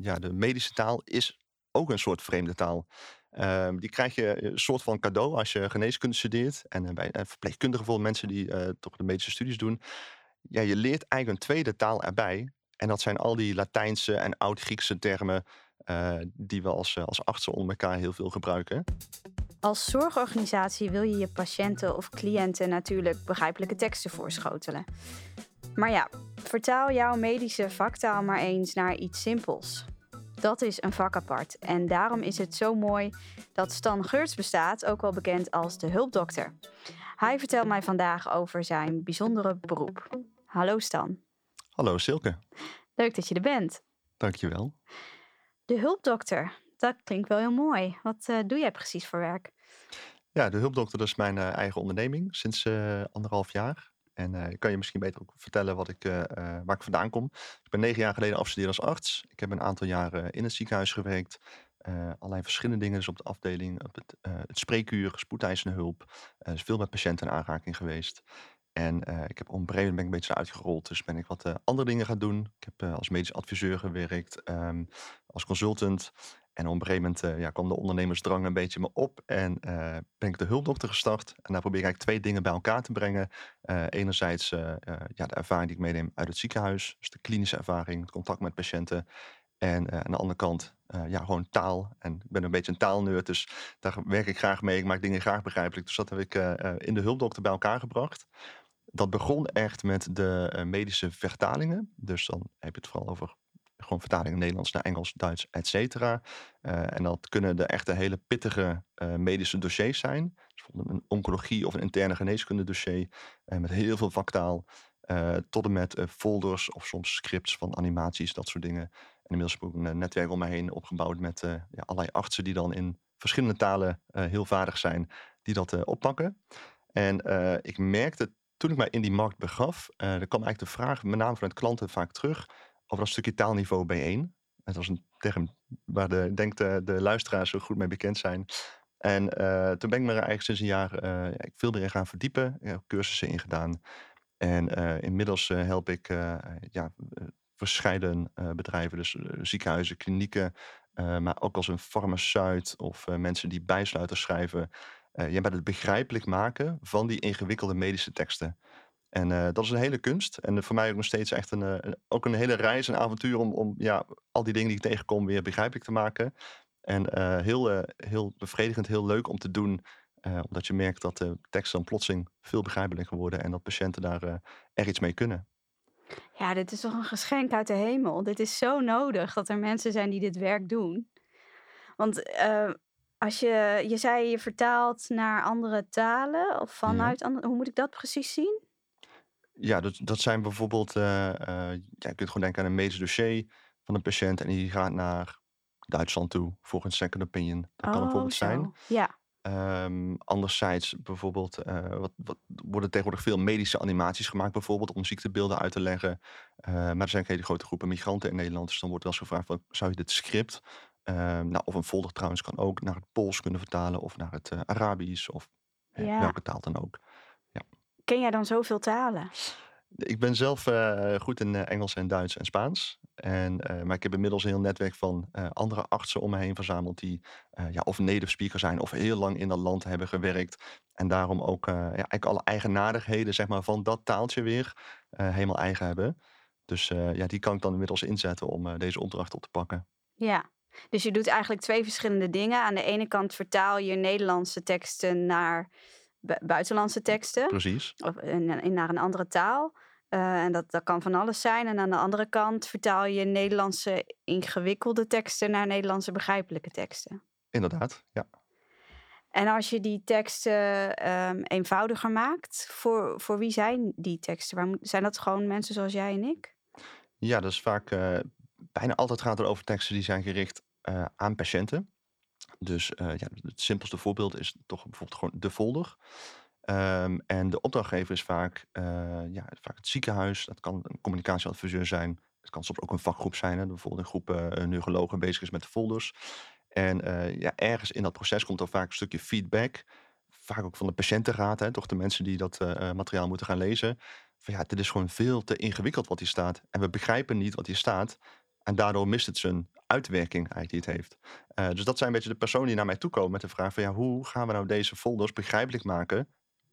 ja, de medische taal is ook een soort vreemde taal. Ehm, die krijg je een soort van cadeau als je geneeskunde studeert. En uh, bij uh, verpleegkundigen, bijvoorbeeld mensen die toch de medische studies doen. Ja, je leert eigenlijk een tweede taal erbij. En dat zijn al die Latijnse en Oud-Griekse termen die we als, als artsen onder elkaar heel veel gebruiken. Als zorgorganisatie wil je je patiënten of cliënten natuurlijk begrijpelijke teksten voorschotelen. Maar ja, vertaal jouw medische vaktaal maar eens naar iets simpels. Dat is een vak apart en daarom is het zo mooi dat Stan Geurts bestaat, ook wel bekend als de hulpdokter. Hij vertelt mij vandaag over zijn bijzondere beroep. Hallo Stan. Hallo Silke. Leuk dat je er bent. Dankjewel. De hulpdokter, dat klinkt wel heel mooi. Wat uh, doe jij precies voor werk? Ja, de hulpdokter is mijn uh, eigen onderneming sinds uh, anderhalf jaar. En ik kan je misschien beter ook vertellen wat ik, waar ik vandaan kom. Ik ben negen jaar geleden afgestudeerd als arts. Ik heb een aantal jaren in het ziekenhuis gewerkt. allerlei verschillende dingen, dus op de afdeling, op het, het spreekuur, spoedeisende hulp. dus veel met patiënten in aanraking geweest. En ik heb op een ben ik een beetje uitgerold. Dus ben ik wat andere dingen gaan doen. Ik heb als medisch adviseur gewerkt, um, als consultant. En op een gegeven moment uh, ja, kwam de ondernemersdrang een beetje me op. En uh, ben ik de hulpdokter gestart. En daar probeer ik twee dingen bij elkaar te brengen. Uh, enerzijds ja, de ervaring die ik meeneem uit het ziekenhuis. Dus de klinische ervaring, het contact met patiënten. En aan de andere kant ja, gewoon taal. En ik ben een beetje een taalneurt, dus daar werk ik graag mee. Ik maak dingen graag begrijpelijk. Dus dat heb ik in de hulpdokter bij elkaar gebracht. Dat begon echt met de medische vertalingen. Dus dan heb je het vooral over gewoon vertalingen Nederlands naar Engels, Duits, et cetera. Uh, en dat kunnen de echte hele pittige uh, medische dossiers zijn. Dus bijvoorbeeld een oncologie of een interne geneeskunde dossier uh, met heel veel vaktaal. tot en met folders of soms scripts van animaties, dat soort dingen. En inmiddels heb ook een netwerk om me heen opgebouwd met ja, allerlei artsen die dan in verschillende talen heel vaardig zijn, die dat oppakken. En ik merkte toen ik mij in die markt begaf, er kwam eigenlijk de vraag, met name vanuit klanten vaak terug over dat stukje taalniveau bijeen. Dat was een term waar de, denk de, de luisteraars zo goed mee bekend zijn. En uh, toen ben ik me er eigenlijk sinds een jaar uh, ik veel gaan verdiepen. Ik heb cursussen ingedaan. En uh, inmiddels help ik ja, verscheiden bedrijven, dus ziekenhuizen, klinieken, maar ook als een farmaceut of mensen die bijsluiters schrijven. ja, bij het begrijpelijk maken van die ingewikkelde medische teksten. En uh, dat is een hele kunst. En voor mij ook nog steeds echt een, uh, ook een hele reis, een avontuur om, om ja, al die dingen die ik tegenkom weer begrijpelijk te maken. En uh, heel, heel bevredigend, heel leuk om te doen. omdat je merkt dat de teksten dan plotseling veel begrijpelijker worden en dat patiënten daar er iets mee kunnen. Ja, dit is toch een geschenk uit de hemel. Dit is zo nodig dat er mensen zijn die dit werk doen. Want als je, je zei je vertaalt naar andere talen of vanuit ja. andere, hoe moet ik dat precies zien? Ja, dat, dat zijn bijvoorbeeld, uh, uh, ja, je kunt gewoon denken aan een medisch dossier van een patiënt en die gaat naar Duitsland toe voor een second opinion. Dat kan Oh, bijvoorbeeld zijn. Ja. Ehm, anderzijds bijvoorbeeld, eh, wat, wat worden tegenwoordig veel medische animaties gemaakt, bijvoorbeeld om ziektebeelden uit te leggen. Eh, maar er zijn ook hele grote groepen migranten in Nederland, dus dan wordt wel eens gevraagd: van, zou je dit script, ehm, nou, of een folder trouwens kan ook, naar het Pools kunnen vertalen of naar het eh, Arabisch of eh, Ja. welke taal dan ook. Ken jij dan zoveel talen? Ik ben zelf eh, goed in eh, Engels en Duits en Spaans. En, eh, maar ik heb inmiddels een heel netwerk van andere artsen om me heen verzameld. Die ja, of native speaker zijn of heel lang in dat land hebben gewerkt. En daarom ook ja, eigenlijk alle eigenaardigheden zeg maar, van dat taaltje weer helemaal eigen hebben. Dus ja, die kan ik dan inmiddels inzetten om deze opdracht op te pakken. Ja. Dus je doet eigenlijk twee verschillende dingen. Aan de ene kant vertaal je Nederlandse teksten naar buitenlandse teksten. Precies. Of in, in- naar een andere taal. Eh, en dat, dat kan van alles zijn. En aan de andere kant vertaal je Nederlandse ingewikkelde teksten naar Nederlandse begrijpelijke teksten. Inderdaad, ja. En als je die teksten ehm, eenvoudiger maakt, voor, voor wie zijn die teksten? Waar, zijn dat gewoon mensen zoals jij en ik? Ja, dat is vaak, eh, bijna altijd gaat het over teksten die zijn gericht eh, aan patiënten. Dus eh, ja, het simpelste voorbeeld is toch bijvoorbeeld gewoon de folder. Ehm, en de opdrachtgever is vaak, eh, ja, vaak het ziekenhuis. Dat kan een communicatieadviseur zijn. Het kan soms ook een vakgroep zijn. Hè, bijvoorbeeld een groep eh, neurologen bezig is met de folders. En ja, ergens in dat proces komt er vaak een stukje feedback. Vaak ook van de patiëntenraad, hè, toch de mensen die dat materiaal moeten gaan lezen. Van ja, dit is gewoon veel te ingewikkeld wat hier staat. En we begrijpen niet wat hier staat. En daardoor mist het zijn uitwerking eigenlijk die het heeft. Uh, dus dat zijn een beetje de personen die naar mij toe komen met de vraag van ja, hoe gaan we nou deze folders begrijpelijk maken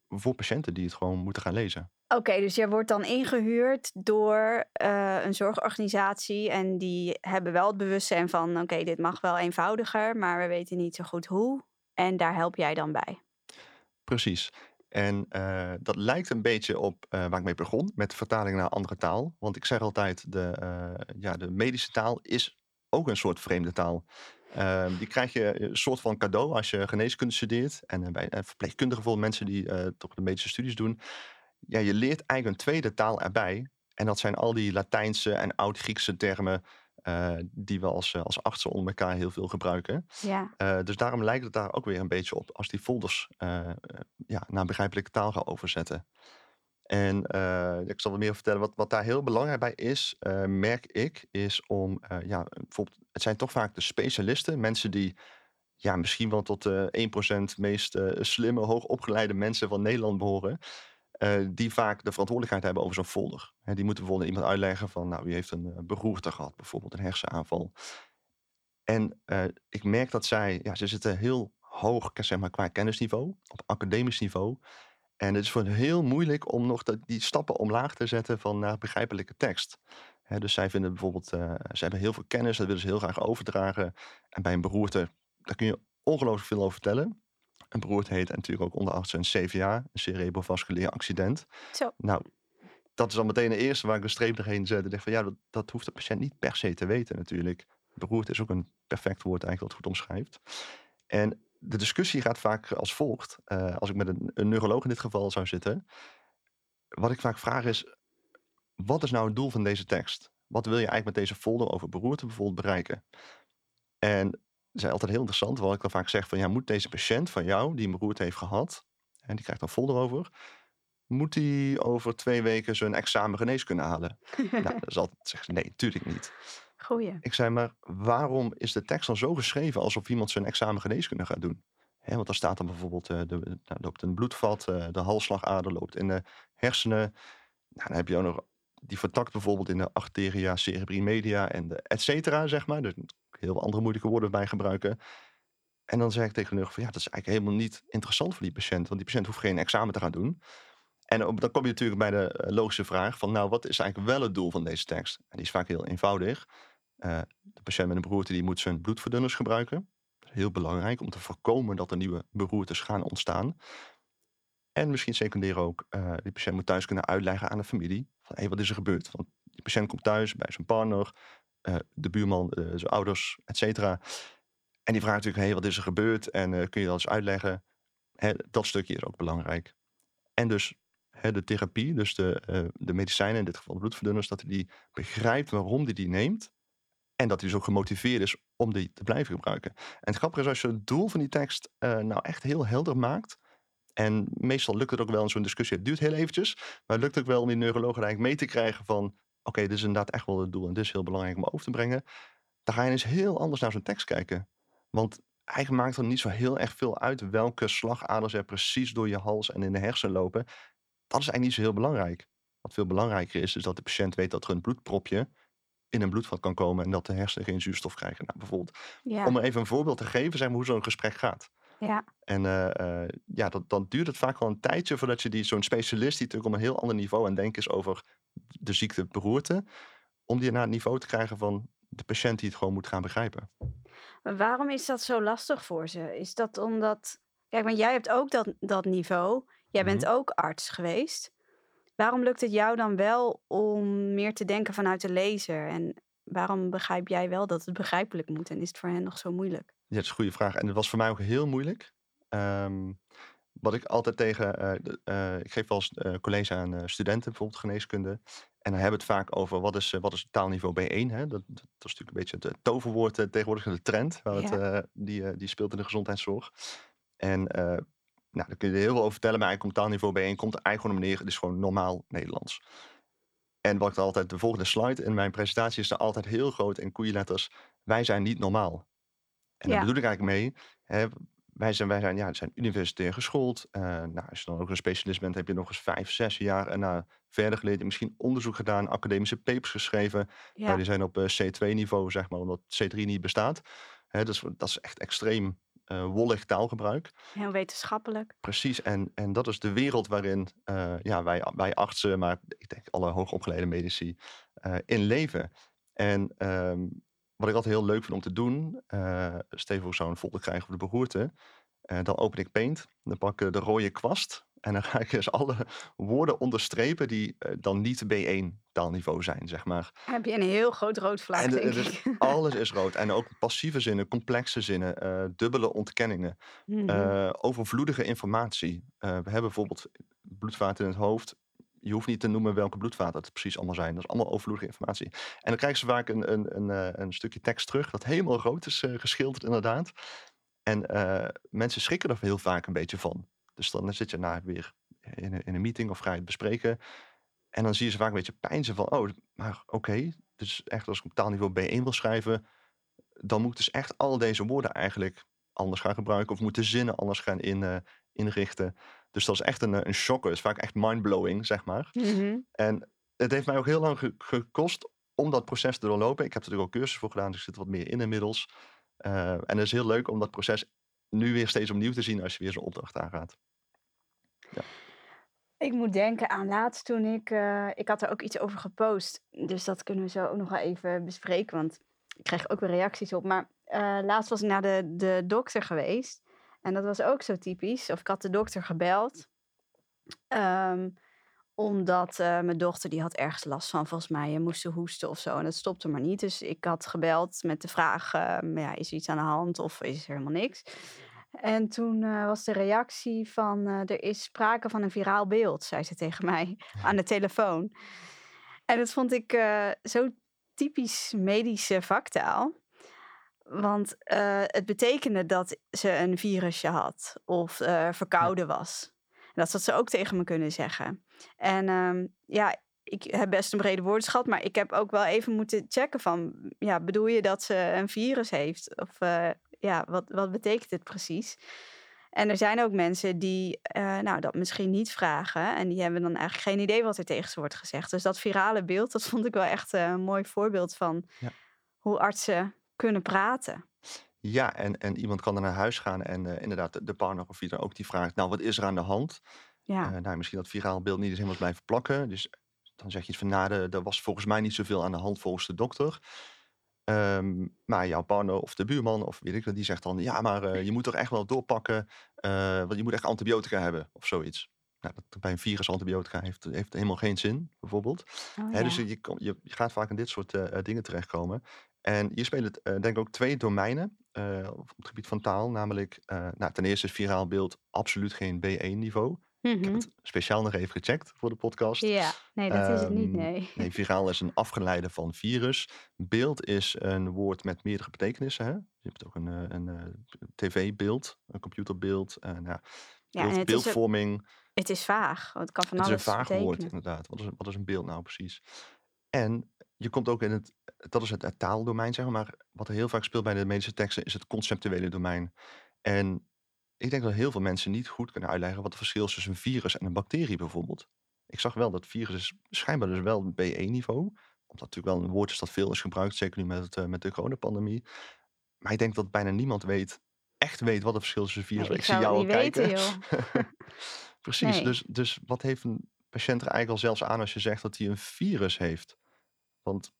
voor patiënten die het gewoon moeten gaan lezen. Oké, dus je wordt dan ingehuurd door uh, een zorgorganisatie en die hebben wel het bewustzijn van oké, dit mag wel eenvoudiger, maar we weten niet zo goed hoe. En daar help jij dan bij. Precies. En uh, dat lijkt een beetje op uh, waar ik mee begon, met vertaling naar andere taal. Want ik zeg altijd, de, uh, ja, de medische taal is ook een soort vreemde taal. Ehm, die krijg je een soort van cadeau als je geneeskunde studeert. En bij verpleegkundigen, bijvoorbeeld mensen die toch de medische studies doen. Ja, je leert eigenlijk een tweede taal erbij. En dat zijn al die Latijnse en Oud-Griekse termen uh, die we als, als artsen onder elkaar heel veel gebruiken. Ja. Uh, dus daarom lijkt het daar ook weer een beetje op als die folders uh, ja, naar begrijpelijke taal gaan overzetten. En ik zal wat meer vertellen. Wat, wat daar heel belangrijk bij is, merk ik, is om, ja, bijvoorbeeld, het zijn toch vaak de specialisten, mensen die ja, misschien wel tot de 1% meest slimme, hoogopgeleide mensen van Nederland behoren. Uh, die vaak de verantwoordelijkheid hebben over zo'n folder. Die moeten bijvoorbeeld iemand uitleggen van, nou, wie heeft een uh, beroerte gehad, bijvoorbeeld een hersenaanval. En uh, ik merk dat zij, ja, ze zitten heel hoog zeg maar, qua kennisniveau, op academisch niveau. En het is voor hen heel moeilijk om nog die stappen omlaag te zetten van naar begrijpelijke tekst. Dus zij vinden bijvoorbeeld, ze hebben heel veel kennis, dat willen ze heel graag overdragen. En bij een beroerte, daar kun je ongelooflijk veel over vertellen. Een beroerte heet natuurlijk ook onder een CVA, een cerebrovasculair accident. Zo. Nou, dat is al meteen de eerste waar ik een streep doorheen zet. Ik denk van ja, dat, dat hoeft de patiënt niet per se te weten natuurlijk. Beroerte is ook een perfect woord eigenlijk wat goed omschrijft. En de discussie gaat vaak als volgt. Uh, als ik met een, een neuroloog in dit geval zou zitten. Wat ik vaak vraag is, wat is nou het doel van deze tekst? Wat wil je eigenlijk met deze folder over beroerte bijvoorbeeld bereiken? En is altijd heel interessant, wat ik dan vaak zeg van ja, moet deze patiënt van jou, die een beroerte heeft gehad, en die krijgt dan folder over, moet hij over twee weken zijn examen geneeskunde halen? nou, dat is altijd zeggen nee, natuurlijk niet. Goeie. Ik zei maar, waarom is de tekst dan zo geschreven alsof iemand zijn examen geneeskunde gaat doen? He, want daar staat dan bijvoorbeeld, uh, de, nou, loopt een bloedvat, uh, de halsslagader loopt in de hersenen. Nou, dan heb je ook nog die vertakt bijvoorbeeld in de arteria cerebri media en de et cetera, zeg maar. Dus heel andere moeilijke woorden bij gebruiken. En dan zeg ik tegen de neuroloog van ja, dat is eigenlijk helemaal niet interessant voor die patiënt. Want die patiënt hoeft geen examen te gaan doen. En dan kom je natuurlijk bij de eh, logische vraag van nou, wat is eigenlijk wel het doel van deze tekst? En die is vaak heel eenvoudig. Uh, de patiënt met een beroerte die moet zijn bloedverdunners gebruiken. Heel belangrijk om te voorkomen dat er nieuwe beroertes gaan ontstaan. En misschien secundair ook, uh, die patiënt moet thuis kunnen uitleggen aan de familie hé, wat is er gebeurd? Want die patiënt komt thuis bij zijn partner, uh, de buurman, uh, zijn ouders, et cetera. En die vraagt natuurlijk, hey, wat is er gebeurd? En uh, kun je dat eens uitleggen? Dat stukje is ook belangrijk. En dus hè, de therapie, dus de, de medicijnen, in dit geval de bloedverdunners, dat hij die begrijpt waarom hij die neemt. En dat hij dus ook gemotiveerd is om die te blijven gebruiken. En het grappige is als je het doel van die tekst nou echt heel helder maakt. En meestal lukt het ook wel in zo'n discussie. Het duurt heel eventjes, maar het lukt ook wel om die neurologen eigenlijk mee te krijgen van oké, dit is inderdaad echt wel het doel en dit is heel belangrijk om over te brengen. Dan ga je eens heel anders naar zo'n tekst kijken. Want eigenlijk maakt het niet zo heel erg veel uit welke slagaders er precies door je hals en in de hersen lopen. Dat is eigenlijk niet zo heel belangrijk. Wat veel belangrijker is, is dat de patiënt weet dat er een bloedpropje in een bloedvat kan komen en dat de hersenen geen zuurstof krijgen. Nou, bijvoorbeeld, ja. om er even een voorbeeld te geven, zeg maar, hoe zo'n gesprek gaat. Ja. En uh, uh, ja, dat, dan duurt het vaak wel een tijdje voordat je die, zo'n specialist, die natuurlijk op een heel ander niveau aan denken is over de ziekte beroerte, om die naar het niveau te krijgen van de patiënt die het gewoon moet gaan begrijpen. Maar waarom is dat zo lastig voor ze? Is dat omdat. Kijk, want jij hebt ook dat, dat niveau. Jij bent mm -hmm. ook arts geweest. Waarom lukt het jou dan wel om meer te denken vanuit de lezer? En waarom begrijp jij wel dat het begrijpelijk moet en is het voor hen nog zo moeilijk? Ja, dat is een goede vraag. En het was voor mij ook heel moeilijk. Um, wat ik altijd tegen. Uh, uh, ik geef wel eens uh, college aan studenten, bijvoorbeeld geneeskunde. En dan hebben we het vaak over wat is, wat is taalniveau B1. Hè? Dat, dat, is natuurlijk een beetje het toverwoord tegenwoordig, de trend. Waar het, die, die speelt in de gezondheidszorg. En nou, daar kun je er heel veel over vertellen. Maar eigenlijk komt taalniveau B1 komt er eigenlijk gewoon om neer. Het is gewoon normaal Nederlands. En wat ik altijd, de volgende slide in mijn presentatie is er altijd heel groot in koeienletters. Wij zijn niet normaal. En daar bedoel ik eigenlijk mee. Hè, wij zijn, wij zijn, ja, zijn universitair geschoold. Uh, nou, als je dan ook een specialist bent, heb je nog eens vijf, zes jaar en nou, verder geleerd. Misschien onderzoek gedaan, academische papers geschreven. Ja. die zijn op C2-niveau, zeg maar, omdat C3 niet bestaat. Hè, dus dat is echt extreem uh, wollig taalgebruik. Heel wetenschappelijk. Precies, en, en dat is de wereld waarin ja, wij, wij artsen, maar ik denk alle hoogopgeleide medici, in leven. En ehm, wat ik altijd heel leuk vind om te doen, uh, stel voor zo'n folder krijgen voor de beroerte, uh, dan open ik Paint, dan pak ik de rode kwast en dan ga ik dus alle woorden onderstrepen die uh, dan niet B1 taalniveau zijn, zeg maar. Heb je een heel groot rood vlak, en, denk dus Alles is rood. En ook passieve zinnen, complexe zinnen, dubbele ontkenningen, mm -hmm. overvloedige informatie. we hebben bijvoorbeeld bloedvaten in het hoofd je hoeft niet te noemen welke bloedvaten het precies allemaal zijn. Dat is allemaal overvloedige informatie. En dan krijgen ze vaak een, een, een, eh, een stukje tekst terug dat helemaal rood is uh, geschilderd inderdaad. En uh, mensen schrikken er heel vaak een beetje van. Dus dan zit je na weer in een, in een meeting of ga je het bespreken. En dan zie je ze vaak een beetje pijnzen van, oh, maar oké, dus echt als ik op taalniveau B1 wil schrijven, dan moet ik dus echt al deze woorden eigenlijk anders gaan gebruiken of moeten zinnen anders gaan in, inrichten. Dus dat is echt een, eh, een shocker. Het is vaak echt mindblowing, zeg maar. Mhm. En het heeft mij ook heel lang gekost om dat proces te doorlopen. Ik heb er natuurlijk ook cursus voor gedaan, dus ik zit wat meer in inmiddels. Uh, en het is heel leuk om dat proces nu weer steeds opnieuw te zien als je weer zo'n opdracht aangaat. Ja. Ik moet denken aan laatst toen ik... Uh, ik had er ook iets over gepost. Dus dat kunnen we zo ook nog wel even bespreken. Want ik kreeg ook weer reacties op. Maar uh, laatst was ik naar de, de dokter geweest. En dat was ook zo typisch. Of ik had de dokter gebeld. Um, omdat uh, mijn dochter die had ergens last van, volgens mij, je moest ze hoesten of zo. En dat stopte maar niet. Dus ik had gebeld met de vraag, uh, ja, is er iets aan de hand of is er helemaal niks? En toen uh, was de reactie van, er is sprake van een viraal beeld, zei ze tegen mij aan de telefoon. En dat vond ik zo typisch medische vaktaal. Want uh, het betekende dat ze een virusje had of uh, verkouden was. En dat had ze ook tegen me kunnen zeggen. En um, ja, ik heb best een brede woordenschat, maar ik heb ook wel even moeten checken van, ja, bedoel je dat ze een virus heeft? Of uh, ja, wat, wat betekent het precies? En er zijn ook mensen die nou, dat misschien niet vragen. En die hebben dan eigenlijk geen idee wat er tegen ze wordt gezegd. Dus dat virale beeld, dat vond ik wel echt een mooi voorbeeld van ja. hoe artsen kunnen praten. Ja, en, en iemand kan dan naar huis gaan en uh, inderdaad de, partner of wie dan ook die vraagt, nou wat is er aan de hand? Ja. Uh, nou, misschien dat viraal beeld niet eens helemaal blijven plakken. Dus dan zeg je iets van, nou, er was volgens mij niet zoveel aan de hand volgens de dokter. Um, maar jouw partner of de buurman of weet ik wat, die zegt dan, ja, maar uh, je moet toch echt wel doorpakken, want je moet echt antibiotica hebben of zoiets. Nou, dat bij een virus antibiotica heeft, heeft helemaal geen zin, bijvoorbeeld. Oh, dus je, je, je, gaat vaak in dit soort dingen terechtkomen. En hier spelen het, uh, denk ik ook twee domeinen uh, op het gebied van taal. Namelijk, uh, nou, ten eerste is viraal beeld absoluut geen B1-niveau. Mm -hmm. Ik heb mhm. het speciaal nog even gecheckt voor de podcast. Ja, nee, dat is het niet, ehm, nee. Nee, viraal is een afgeleide van virus. Beeld is een woord met meerdere betekenissen. Hè? Je hebt ook een, een, tv-beeld, een computerbeeld, nou, ja, beeld, beeldvorming. Het, het is vaag, het kan van het alles Het is een vaag betekenen. woord, inderdaad. Wat is, wat is een beeld nou precies? En je komt ook in het, dat is het, het, taaldomein, zeg maar. Maar wat er heel vaak speelt bij de medische teksten is het conceptuele domein. En ik denk dat heel veel mensen niet goed kunnen uitleggen wat het verschil is tussen een virus en een bacterie bijvoorbeeld. Ik zag wel dat virus is schijnbaar dus wel B1-niveau. Omdat natuurlijk wel een woord is dat veel is gebruikt, zeker nu met, het, uh, met de coronapandemie. Maar ik denk dat bijna niemand weet, echt weet wat het verschil is tussen virus. Nee, ik, ik zie jou al kijken. Weten, Precies, nee. dus, dus wat heeft een patiënt er eigenlijk al zelfs aan als je zegt dat hij een virus heeft? Want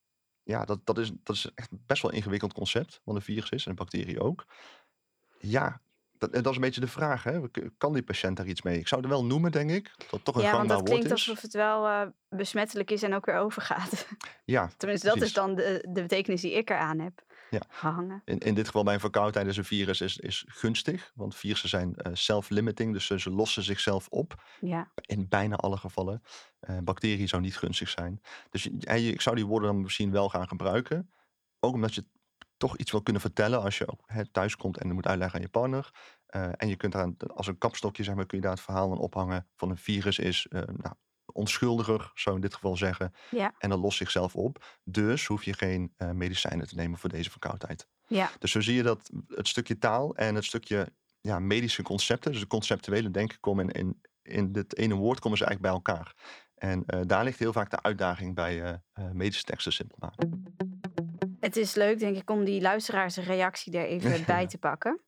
ja, dat, dat, is, dat is echt best wel een ingewikkeld concept, wat een virus is en een bacterie ook. Ja, dat, dat is een beetje de vraag. Hè? Kan die patiënt daar iets mee? Ik zou er wel noemen, denk ik. Dat toch een ja, want dat klinkt alsof het wel uh, besmettelijk is en ook weer overgaat. Ja, Tenminste, dat is dan de, de betekenis die ik eraan heb ja. gehangen. In, in dit geval bij een verkoudheid is een virus is, is gunstig. Want virussen zijn uh, self-limiting, dus ze lossen zichzelf op. Ja. In bijna alle gevallen. Uh, bacteriën zou niet gunstig zijn. Dus ik zou die woorden dan misschien wel gaan gebruiken. Ook omdat je toch iets wil kunnen vertellen als je ook thuis komt en moet uitleggen aan je partner. Uh, en je kunt daar als een kapstokje, zeg maar, kun je daar het verhaal aan ophangen van een virus is uh, nou, onschuldiger, zou in dit geval zeggen. Ja. En dat lost zichzelf op. Dus hoef je geen uh, medicijnen te nemen voor deze verkoudheid. Ja. Dus zo zie je dat het stukje taal en het stukje ja, medische concepten. Dus de conceptuele denken komen in, in, in dit ene woord komen ze eigenlijk bij elkaar. En uh, daar ligt heel vaak de uitdaging bij uh, uh, medische teksten simpel maken. Het is leuk, denk ik, om die luisteraarsreactie er even bij te pakken.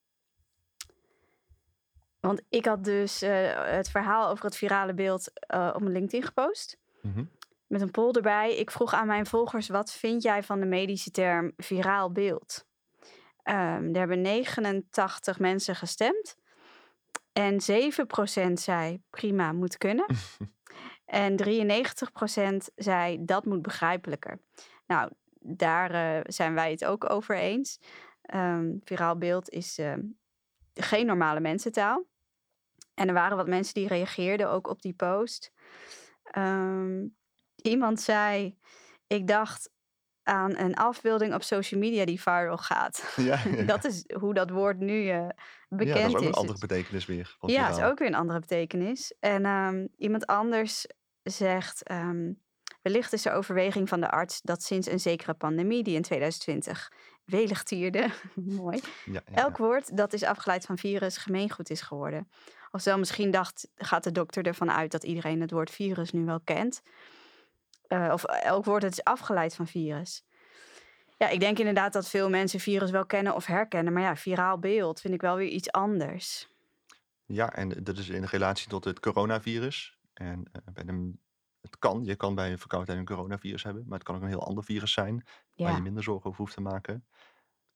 Want ik had dus het verhaal over het virale beeld op mijn LinkedIn gepost. Mm -hmm. Met een poll erbij. Ik vroeg aan mijn volgers: wat vind jij van de medische term viraal beeld? Um, er hebben 89 mensen gestemd. En 7% zei prima, moet kunnen. en 93% zei dat moet begrijpelijker. Nou, daar uh, zijn wij het ook over eens. Um, viraal beeld is uh, geen normale mensentaal. En er waren wat mensen die reageerden ook op die post. Um, iemand zei: Ik dacht aan een afbeelding op social media die viral gaat. Ja, ja. dat is hoe dat woord nu uh, bekend is. Ja, dat is ook een andere betekenis weer. Ja, het is ook weer een andere betekenis. En um, iemand anders zegt... Um, wellicht is er overweging van de arts dat sinds een zekere pandemie... die in 2020 welig tierde, mooi... elk woord dat is afgeleid van virus gemeengoed is geworden. Ofwel misschien dacht, gaat de dokter ervan uit dat iedereen het woord virus nu wel kent... Uh, of elk woord het is afgeleid van virus. Ja, ik denk inderdaad dat veel mensen virus wel kennen of herkennen. Maar ja, viraal beeld vind ik wel weer iets anders. Ja, en dat is in relatie tot het coronavirus. En uh, bij de, het kan, je kan bij een verkoudheid een coronavirus hebben. Maar het kan ook een heel ander virus zijn. Ja. Waar je minder zorgen over hoeft te maken. Dus,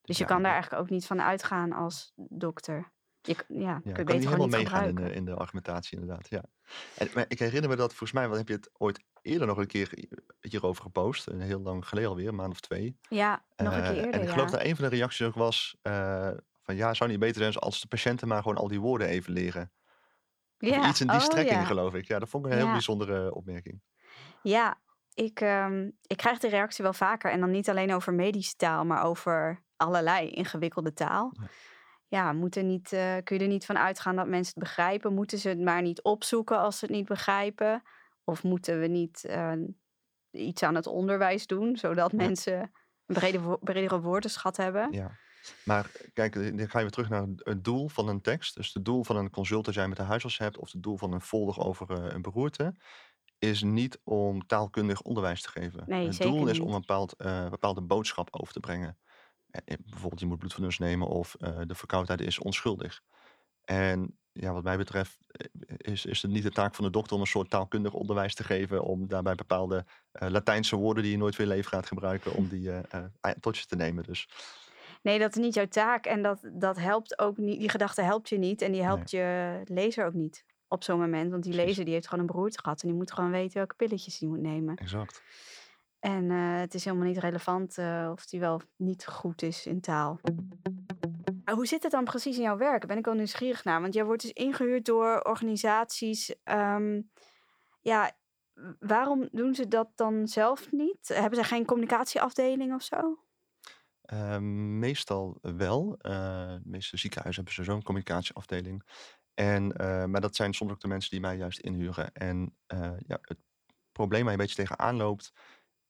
dus je kan daar eigenlijk ook niet van uitgaan als dokter. Je, ja, kun je kan niet helemaal meegaan in de, in de argumentatie, inderdaad. Ja. En, maar ik herinner me dat volgens mij, wat heb je het ooit eerder nog een keer hierover gepost. Een heel lang geleden alweer, een maand of twee. Ja, nog een keer eerder. En ik geloof dat een van de reacties ook was uh, van ja, zou niet beter zijn als de patiënten maar gewoon al die woorden even leren. Ja. iets in die oh, strekking, ja. geloof ik. Ja, dat vond ik een heel bijzondere opmerking. Ja, ik, um, ik krijg de reactie wel vaker. En dan niet alleen over medische taal, maar over allerlei ingewikkelde taal. Ja ja, moet er niet, uh, kun je er niet van uitgaan dat mensen het begrijpen? Moeten ze het maar niet opzoeken als ze het niet begrijpen? Of moeten we niet uh, iets aan het onderwijs doen, zodat mensen een brede, bredere woordenschat hebben? Ja. Maar kijk, dan ga je weer terug naar het doel van een tekst. Dus het doel van een consult dat jij met de huisarts hebt, of het doel van een folder over uh, een beroerte, is niet om taalkundig onderwijs te geven. Nee, het doel is om een bepaald, bepaalde boodschap over te brengen. Eh, bijvoorbeeld je moet bloedverdunners nemen of uh, de verkoudheid is onschuldig. En ja, wat mij betreft eh, is, is het niet de taak van de dokter om een soort taalkundig onderwijs te geven. Om daarbij bepaalde uh, Latijnse woorden die je nooit weer leven gaat gebruiken, om die uh, tot je te nemen. Dus. Nee, dat is niet jouw taak. En dat, dat helpt ook niet. Die gedachte helpt je niet. En die helpt nee. je lezer ook niet op zo'n moment. Want die lezer die heeft gewoon een beroerte gehad. En die moet gewoon weten welke pilletjes hij moet nemen. Exact. En uh, het is helemaal niet relevant uh, of die wel niet goed is in taal. Hoe zit het dan precies in jouw werk? Ben ik wel nieuwsgierig naar. Want jij wordt dus ingehuurd door organisaties. Um, ja, waarom doen ze dat dan zelf niet? Hebben ze geen communicatieafdeling of zo? Uh, meestal wel. Uh, de meeste ziekenhuizen hebben zo'n communicatieafdeling. En, maar dat zijn soms ook de mensen die mij juist inhuren. En ja, het probleem waar je een beetje tegenaan loopt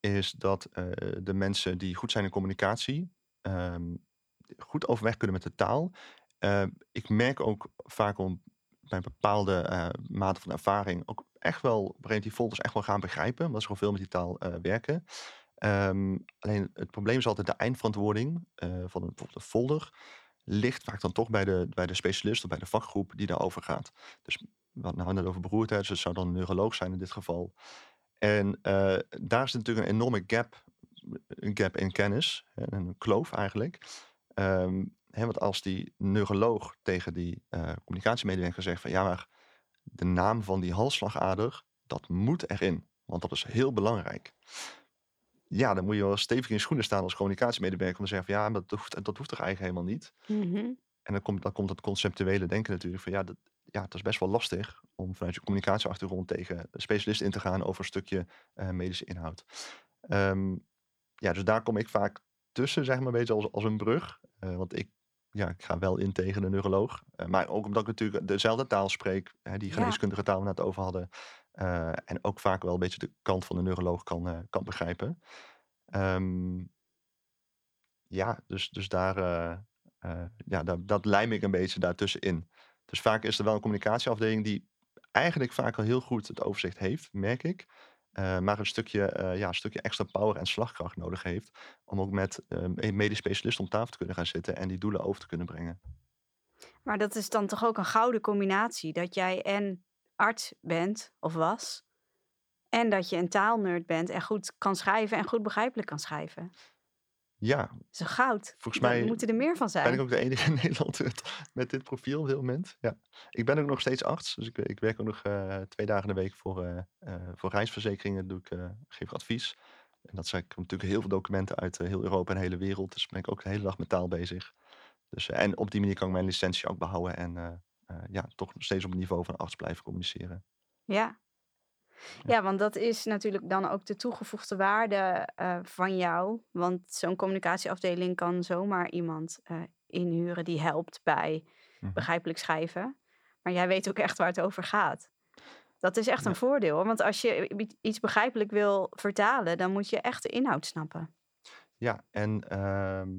is dat uh, de mensen die goed zijn in communicatie um, goed overweg kunnen met de taal. Uh, ik merk ook vaak om bij bepaalde uh, mate van ervaring ook echt wel die folders echt wel gaan begrijpen, omdat ze gewoon veel met die taal werken. Um, alleen het probleem is altijd de eindverantwoording van een, bijvoorbeeld een folder ligt vaak dan toch bij de, bij de specialist of bij de vakgroep die daarover gaat. Dus we hadden het over beroerdheid, dus het zou dan een neuroloog zijn in dit geval. En uh, daar is natuurlijk een enorme gap, een gap in kennis, een kloof eigenlijk. Um, hè, want als die neuroloog tegen die uh, communicatiemedewerker zegt van ja, maar de naam van die halsslagader, dat moet erin, want dat is heel belangrijk. Ja, dan moet je wel stevig in je schoenen staan als communicatiemedewerker om te zeggen van ja, maar dat hoeft, dat hoeft toch eigenlijk helemaal niet. Mm -hmm. En dan komt, dan komt het conceptuele denken natuurlijk van ja, dat, ja, het is best wel lastig om vanuit je communicatieachtergrond tegen specialisten in te gaan over een stukje uh, medische inhoud. Um, ja, dus daar kom ik vaak tussen, zeg maar, een beetje als, als een brug. Uh, want ik, ja, ik ga wel in tegen de neuroloog. Uh, maar ook omdat ik natuurlijk dezelfde taal spreek, hè, die geneeskundige taal we net over hadden. en ook vaak wel een beetje de kant van de neuroloog kan, kan begrijpen. Um, ja, dus, dus daar eh, ja, dat, dat lijm ik een beetje daartussenin. Dus vaak is er wel een communicatieafdeling die eigenlijk vaak al heel goed het overzicht heeft, merk ik. eh, maar een stukje, eh, ja, een stukje extra power en slagkracht nodig heeft. Om ook met eh, een medisch specialist om tafel te kunnen gaan zitten en die doelen over te kunnen brengen. Maar dat is dan toch ook een gouden combinatie. Dat jij en arts bent of was. En dat je een taalnerd bent en goed kan schrijven en goed begrijpelijk kan schrijven. Ja, Dat is een goud. volgens mij moeten er meer van ben ik zijn. ook de enige in Nederland met- dit profiel op dit moment. Ja. Ik ben ook nog steeds arts, dus ik, ik werk ook nog eh, twee dagen in de week voor, eh, eh, voor reisverzekeringen. Doe ik, geef ik advies. En dat zijn natuurlijk heel veel documenten uit heel Europa en de hele wereld. Dus ben ik ook de hele dag met taal bezig. Dus, en op die manier kan ik mijn licentie ook behouden en ja, toch nog steeds op het niveau van arts blijven communiceren. Ja. Ja, want dat is natuurlijk dan ook de toegevoegde waarde eh, van jou. Want zo'n communicatieafdeling kan zomaar iemand eh, inhuren die helpt bij Mhm. begrijpelijk schrijven. Maar jij weet ook echt waar het over gaat. Dat is echt Ja. een voordeel. Want als je iets begrijpelijk wil vertalen, dan moet je echt de inhoud snappen. Ja, en ehm,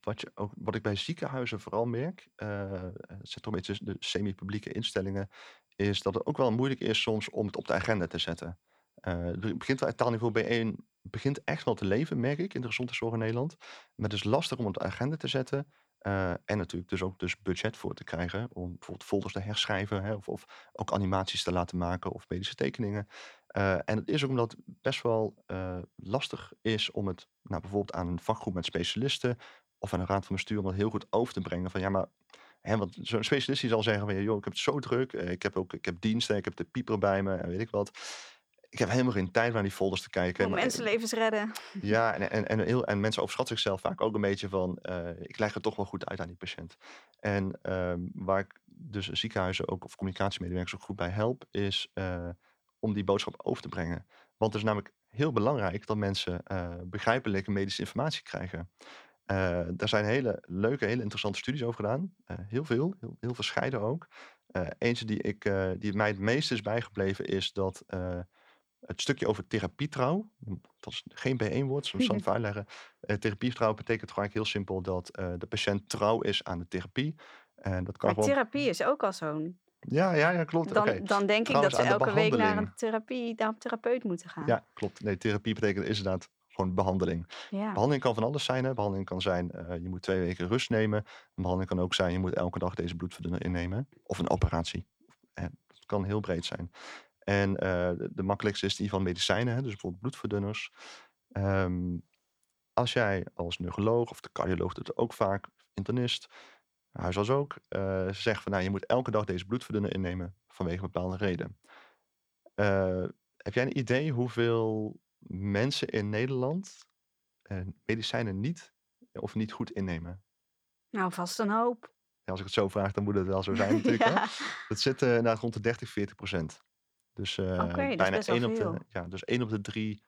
wat, je ook, wat ik bij ziekenhuizen vooral merk, eh het zit toch een beetje de semi-publieke instellingen, is dat het ook wel moeilijk is soms om het op de agenda te zetten. Eh, het begint wel, taalniveau B1 begint echt wel te leven, merk ik, in de gezondheidszorg in Nederland. Maar het is lastig om het op de agenda te zetten. eh, en natuurlijk dus ook dus budget voor te krijgen. Om bijvoorbeeld folders te herschrijven. Hè, of, of ook animaties te laten maken. Of medische tekeningen. Eh, en het is ook omdat het best wel eh, lastig is om het nou, bijvoorbeeld aan een vakgroep met specialisten of aan een raad van bestuur om dat heel goed over te brengen. Van ja, maar hè, want zo'n specialist die zal zeggen van ja, joh, ik heb het zo druk. eh, Ik heb ook ik heb diensten, ik heb de pieper bij me en weet ik wat. Ik heb helemaal geen tijd om naar die folders te kijken. Om mensenlevens redden. ja, en, en, en, heel, en mensen overschatten zichzelf vaak ook een beetje van, eh, ik leg het toch wel goed uit aan die patiënt. En ehm, waar ik dus ziekenhuizen ook, of communicatiemedewerkers ook goed bij help, is eh, om die boodschap over te brengen. Want het is namelijk heel belangrijk dat mensen begrijpelijke medische informatie krijgen. Eh daar zijn hele leuke, hele interessante studies over gedaan. Eh, heel veel, heel, heel verscheiden ook. Eh, eentje die, ik, die mij het meest is bijgebleven is dat het stukje over therapietrouw, dat is geen B1-woord, soms zal ik uitleggen. Eh, therapietrouw betekent gewoon heel simpel dat de patiënt trouw is aan de therapie. En dat kan Maar gewoon... therapie is ook al zo'n. Ja, ja, ja, klopt. Dan, dan denk ik dat is ze elke week naar een therapie, naar een therapeut moeten gaan. Ja, klopt. Nee, therapie betekent inderdaad gewoon behandeling. Ja. Behandeling kan van alles zijn. Hè. Behandeling kan zijn, eh, je moet twee weken rust nemen. Een behandeling kan ook zijn, je moet elke dag deze bloedverdunner innemen. Of een operatie. Het kan heel breed zijn. En eh, de, makkelijkste is die van medicijnen, hè, dus bijvoorbeeld bloedverdunners. Ehm, als jij als neuroloog, of de cardioloog doet het ook vaak, internist, huisarts ook, eh, zegt van nou, je moet elke dag deze bloedverdunner innemen vanwege een bepaalde reden. Heb jij een idee hoeveel mensen in Nederland eh, medicijnen niet of niet goed innemen? Nou, vast een hoop. Ja, als ik het zo vraag, dan moet het wel zo zijn natuurlijk. hè? Dat zit eh inderdaad rond de 30, 40 procent. Dus eh, is bijna 1 op, de, ja, dus 1 op de 3,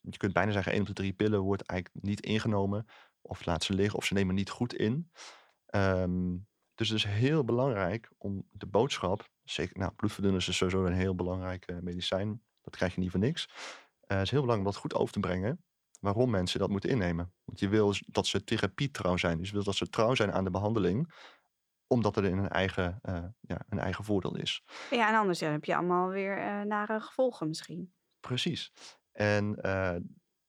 je kunt bijna zeggen 1 op de 3 pillen wordt eigenlijk niet ingenomen. Of laat ze liggen, of ze nemen niet goed in. Ehm, dus het is heel belangrijk om de boodschap, zeker, nou, bloedverdunners is sowieso een heel belangrijk eh, medicijn. Dat krijg je niet voor niks. Eh, het is heel belangrijk om dat goed over te brengen. Waarom mensen dat moeten innemen. Want je wil dat ze therapietrouw zijn. Dus je wil dat ze trouw zijn aan de behandeling. Omdat het in hun eigen, eh, ja, een eigen voordeel is. ja, en anders heb je allemaal weer eh, nare gevolgen misschien. Precies. En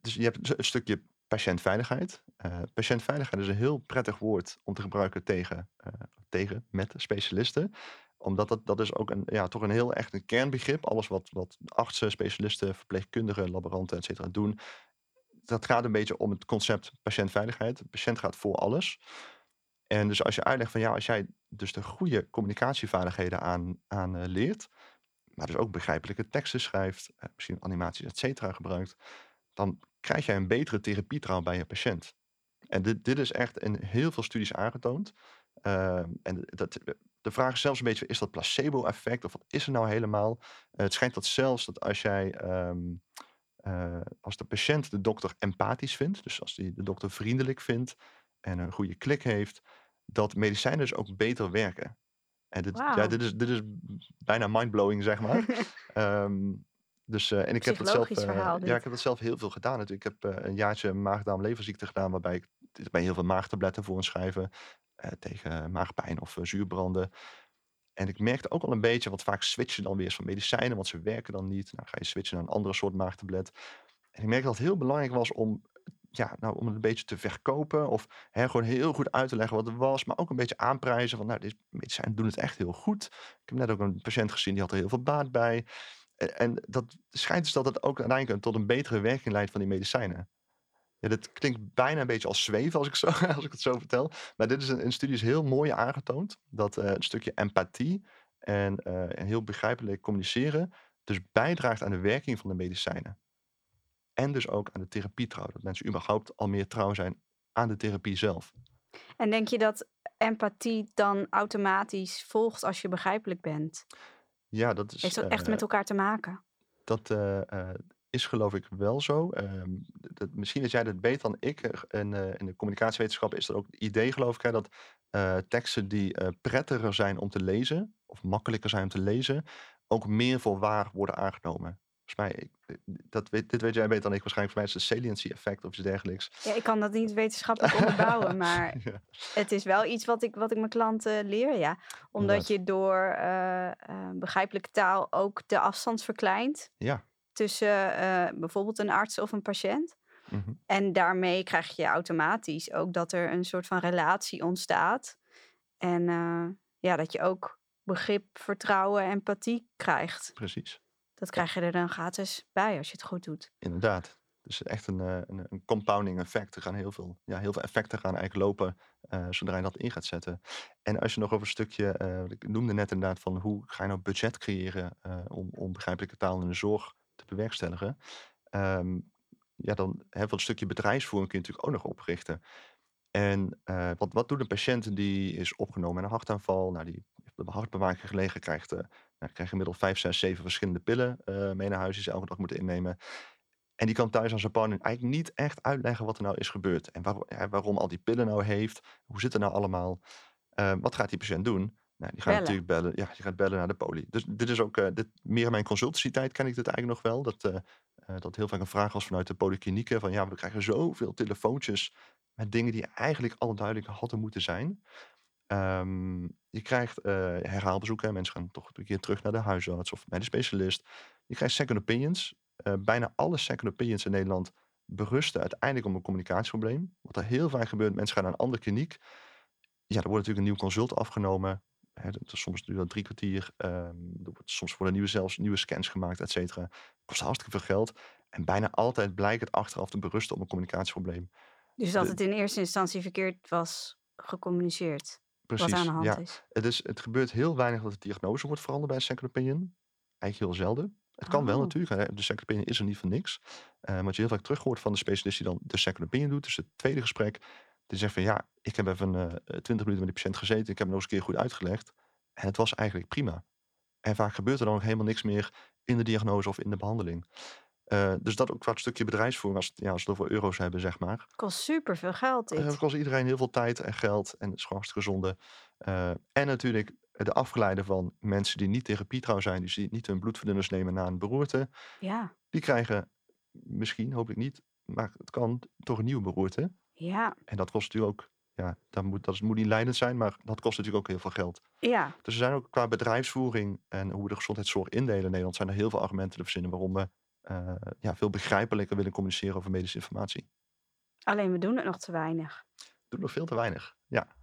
dus je hebt een stukje patiëntveiligheid. Patiëntveiligheid is een heel prettig woord om te gebruiken tegen, tegen met specialisten. Omdat dat, dat is ook een, ja, toch een heel echt een kernbegrip. Alles wat, wat artsen, specialisten, verpleegkundigen, laboranten, et cetera doen. Dat gaat een beetje om het concept patiëntveiligheid. De patiënt gaat voor alles. En dus als je uitlegt van ja, als jij dus de goede communicatievaardigheden aan, aan eh, leert, maar dus ook begrijpelijke teksten schrijft, eh, misschien animaties, et cetera gebruikt, dan krijg jij een betere therapietrouw bij je patiënt. En dit, dit is echt in heel veel studies aangetoond. Ehm, en dat, de vraag is zelfs een beetje, is dat placebo-effect of wat is er nou helemaal? Eh, het schijnt dat zelfs dat als jij, ehm, eh, als de patiënt de dokter empathisch vindt, dus als die de dokter vriendelijk vindt en een goede klik heeft, dat medicijnen dus ook beter werken. En dit, ja, dit, is, dit is bijna mindblowing, zeg maar. Ehm, dus, eh, en ik heb dat zelf, verhaal ja, ik heb dat zelf heel veel gedaan. natuurlijk. Ik heb een jaartje maag-darm-leverziekte gedaan, waarbij ik ben je heel veel maagtabletten voor schrijven. eh, tegen maagpijn of eh, zuurbranden. En ik merkte ook al een beetje, want vaak switchen dan weer eens van medicijnen, want ze werken dan niet. Nou ga je switchen naar een andere soort maagtablet. En ik merkte dat het heel belangrijk was om, ja, nou, om het een beetje te verkopen. Of hè, gewoon heel goed uit te leggen wat het was. Maar ook een beetje aanprijzen van, nou, deze medicijnen doen het echt heel goed. Ik heb net ook een patiënt gezien, die had er heel veel baat bij. En, en dat schijnt dus dat het ook uiteindelijk tot een betere werking leidt van die medicijnen. Ja, dat klinkt bijna een beetje als zweven als ik, zo, als ik het zo vertel. Maar dit is een, een studie is heel mooi aangetoond. Dat eh, een stukje empathie en, eh, en heel begrijpelijk communiceren dus bijdraagt aan de werking van de medicijnen. En dus ook aan de therapie trouw. Dat mensen überhaupt al meer trouw zijn aan de therapie zelf. En denk je dat empathie dan automatisch volgt als je begrijpelijk bent? Ja, dat is, Heeft dat echt eh, met elkaar te maken? dat eh, eh, is geloof ik wel zo. Ehm, dat, misschien weet jij dat beter dan ik. Eh, En, eh, in de communicatiewetenschap is er ook het idee, geloof ik, hè, dat eh, teksten die eh, prettiger zijn om te lezen, of makkelijker zijn om te lezen, ook meer voor waar worden aangenomen. Volgens mij, ik, eh, dat weet, dit weet jij beter dan ik waarschijnlijk. Voor mij is het saliency effect of iets dergelijks. Ja, ik kan dat niet wetenschappelijk onderbouwen, maar Ja, het is wel iets wat ik, wat ik mijn klanten leer, ja. Omdat inderdaad. je door eh, eh, begrijpelijke taal ook de afstand verkleint Ja. Tussen eh, bijvoorbeeld een arts of een patiënt. mhm. En daarmee krijg je automatisch ook dat er een soort van relatie ontstaat. En eh, ja, dat je ook begrip, vertrouwen, empathie krijgt. Precies. Dat krijg je er dan gratis bij als je het goed doet. Inderdaad. Dus echt een, eh, een, een compounding effect. Er gaan heel veel, ja, heel veel effecten gaan eigenlijk lopen zodra je dat in gaat zetten. En als je nog over een stukje, ik noemde net inderdaad van hoe ga je nou budget creëren om, om begrijpelijke taal in de zorg bewerkstelligen. Ehm, ja, dan hè, van een stukje bedrijfsvoering kun je natuurlijk ook nog oprichten. En eh, wat, wat doet een patiënt die is opgenomen met een hartaanval, nou, die heeft op de hartbewaking gelegen, krijgt, eh nou, krijgt inmiddels vijf, zes, zeven verschillende pillen eh, mee naar huis die ze elke dag moeten innemen. En die kan thuis aan zijn partner eigenlijk niet echt uitleggen wat er nou is gebeurd. En waar- waarom al die pillen nou heeft. Hoe zit het nou allemaal? Eh, wat gaat die patiënt doen? Nou, die gaat Bellen. natuurlijk bellen. Ja, die gaat bellen naar de poli. Dus dit is ook, eh, dit, meer in mijn consultancytijd ken ik dit eigenlijk nog wel. Dat, eh, eh, dat heel vaak een vraag was vanuit de polyklinieken. Van ja, we krijgen zoveel telefoontjes met dingen die eigenlijk al duidelijk hadden moeten zijn. Ehm, je krijgt herhaalbezoeken. Mensen gaan toch een keer terug naar de huisarts of bij de specialist. Je krijgt second opinions. Bijna alle second opinions in Nederland berusten uiteindelijk op een communicatieprobleem. Wat er heel vaak gebeurt, mensen gaan naar een andere kliniek. Ja, er wordt natuurlijk een nieuw consult afgenomen. Hè, soms duurt dat drie kwartier. ehm, wordt, soms worden nieuwe, zelfs nieuwe scans gemaakt, et cetera. Kost hartstikke veel geld. En bijna altijd blijkt het achteraf te berusten op een communicatieprobleem. Dus dat De- het in eerste instantie verkeerd was gecommuniceerd. Precies. wat aan de hand ja. is. Het, is, het gebeurt heel weinig dat de diagnose wordt veranderd bij een second opinion. Eigenlijk heel zelden. Het kan wel Oh. natuurlijk. hè, De second opinion is er niet voor niks. Eh wat je heel vaak terug hoort van de specialist die dan de second opinion doet. Dus het tweede gesprek. Die zegt van ja, ik heb even eh 20 minuten met die patiënt gezeten. Ik heb hem nog eens een keer goed uitgelegd. En het was eigenlijk prima. En vaak gebeurt er dan ook helemaal niks meer in de diagnose of in de behandeling. Eh, dus dat ook qua stukje bedrijfsvoering, als, ja, als we het over euro's hebben, zeg maar. Kost super veel geld dit. Eh, Het kost iedereen heel veel tijd en geld en het is gewoon hartstikke zonde. Eh, en natuurlijk de afgeleide van mensen die niet therapietrouw zijn, dus die niet hun bloedverdunners nemen na een beroerte. ja, Die krijgen misschien, hoop ik niet, maar het kan toch een nieuwe beroerte. Ja, En dat kost natuurlijk ook, ja, dat moet, dat moet niet leidend zijn, maar dat kost natuurlijk ook heel veel geld. ja. Dus er zijn ook qua bedrijfsvoering en hoe we de gezondheidszorg indelen in Nederland, zijn er heel veel argumenten te verzinnen waarom we eh, ja, veel begrijpelijker willen communiceren over medische informatie. Alleen we doen het nog te weinig. doet nog veel te weinig. Ja.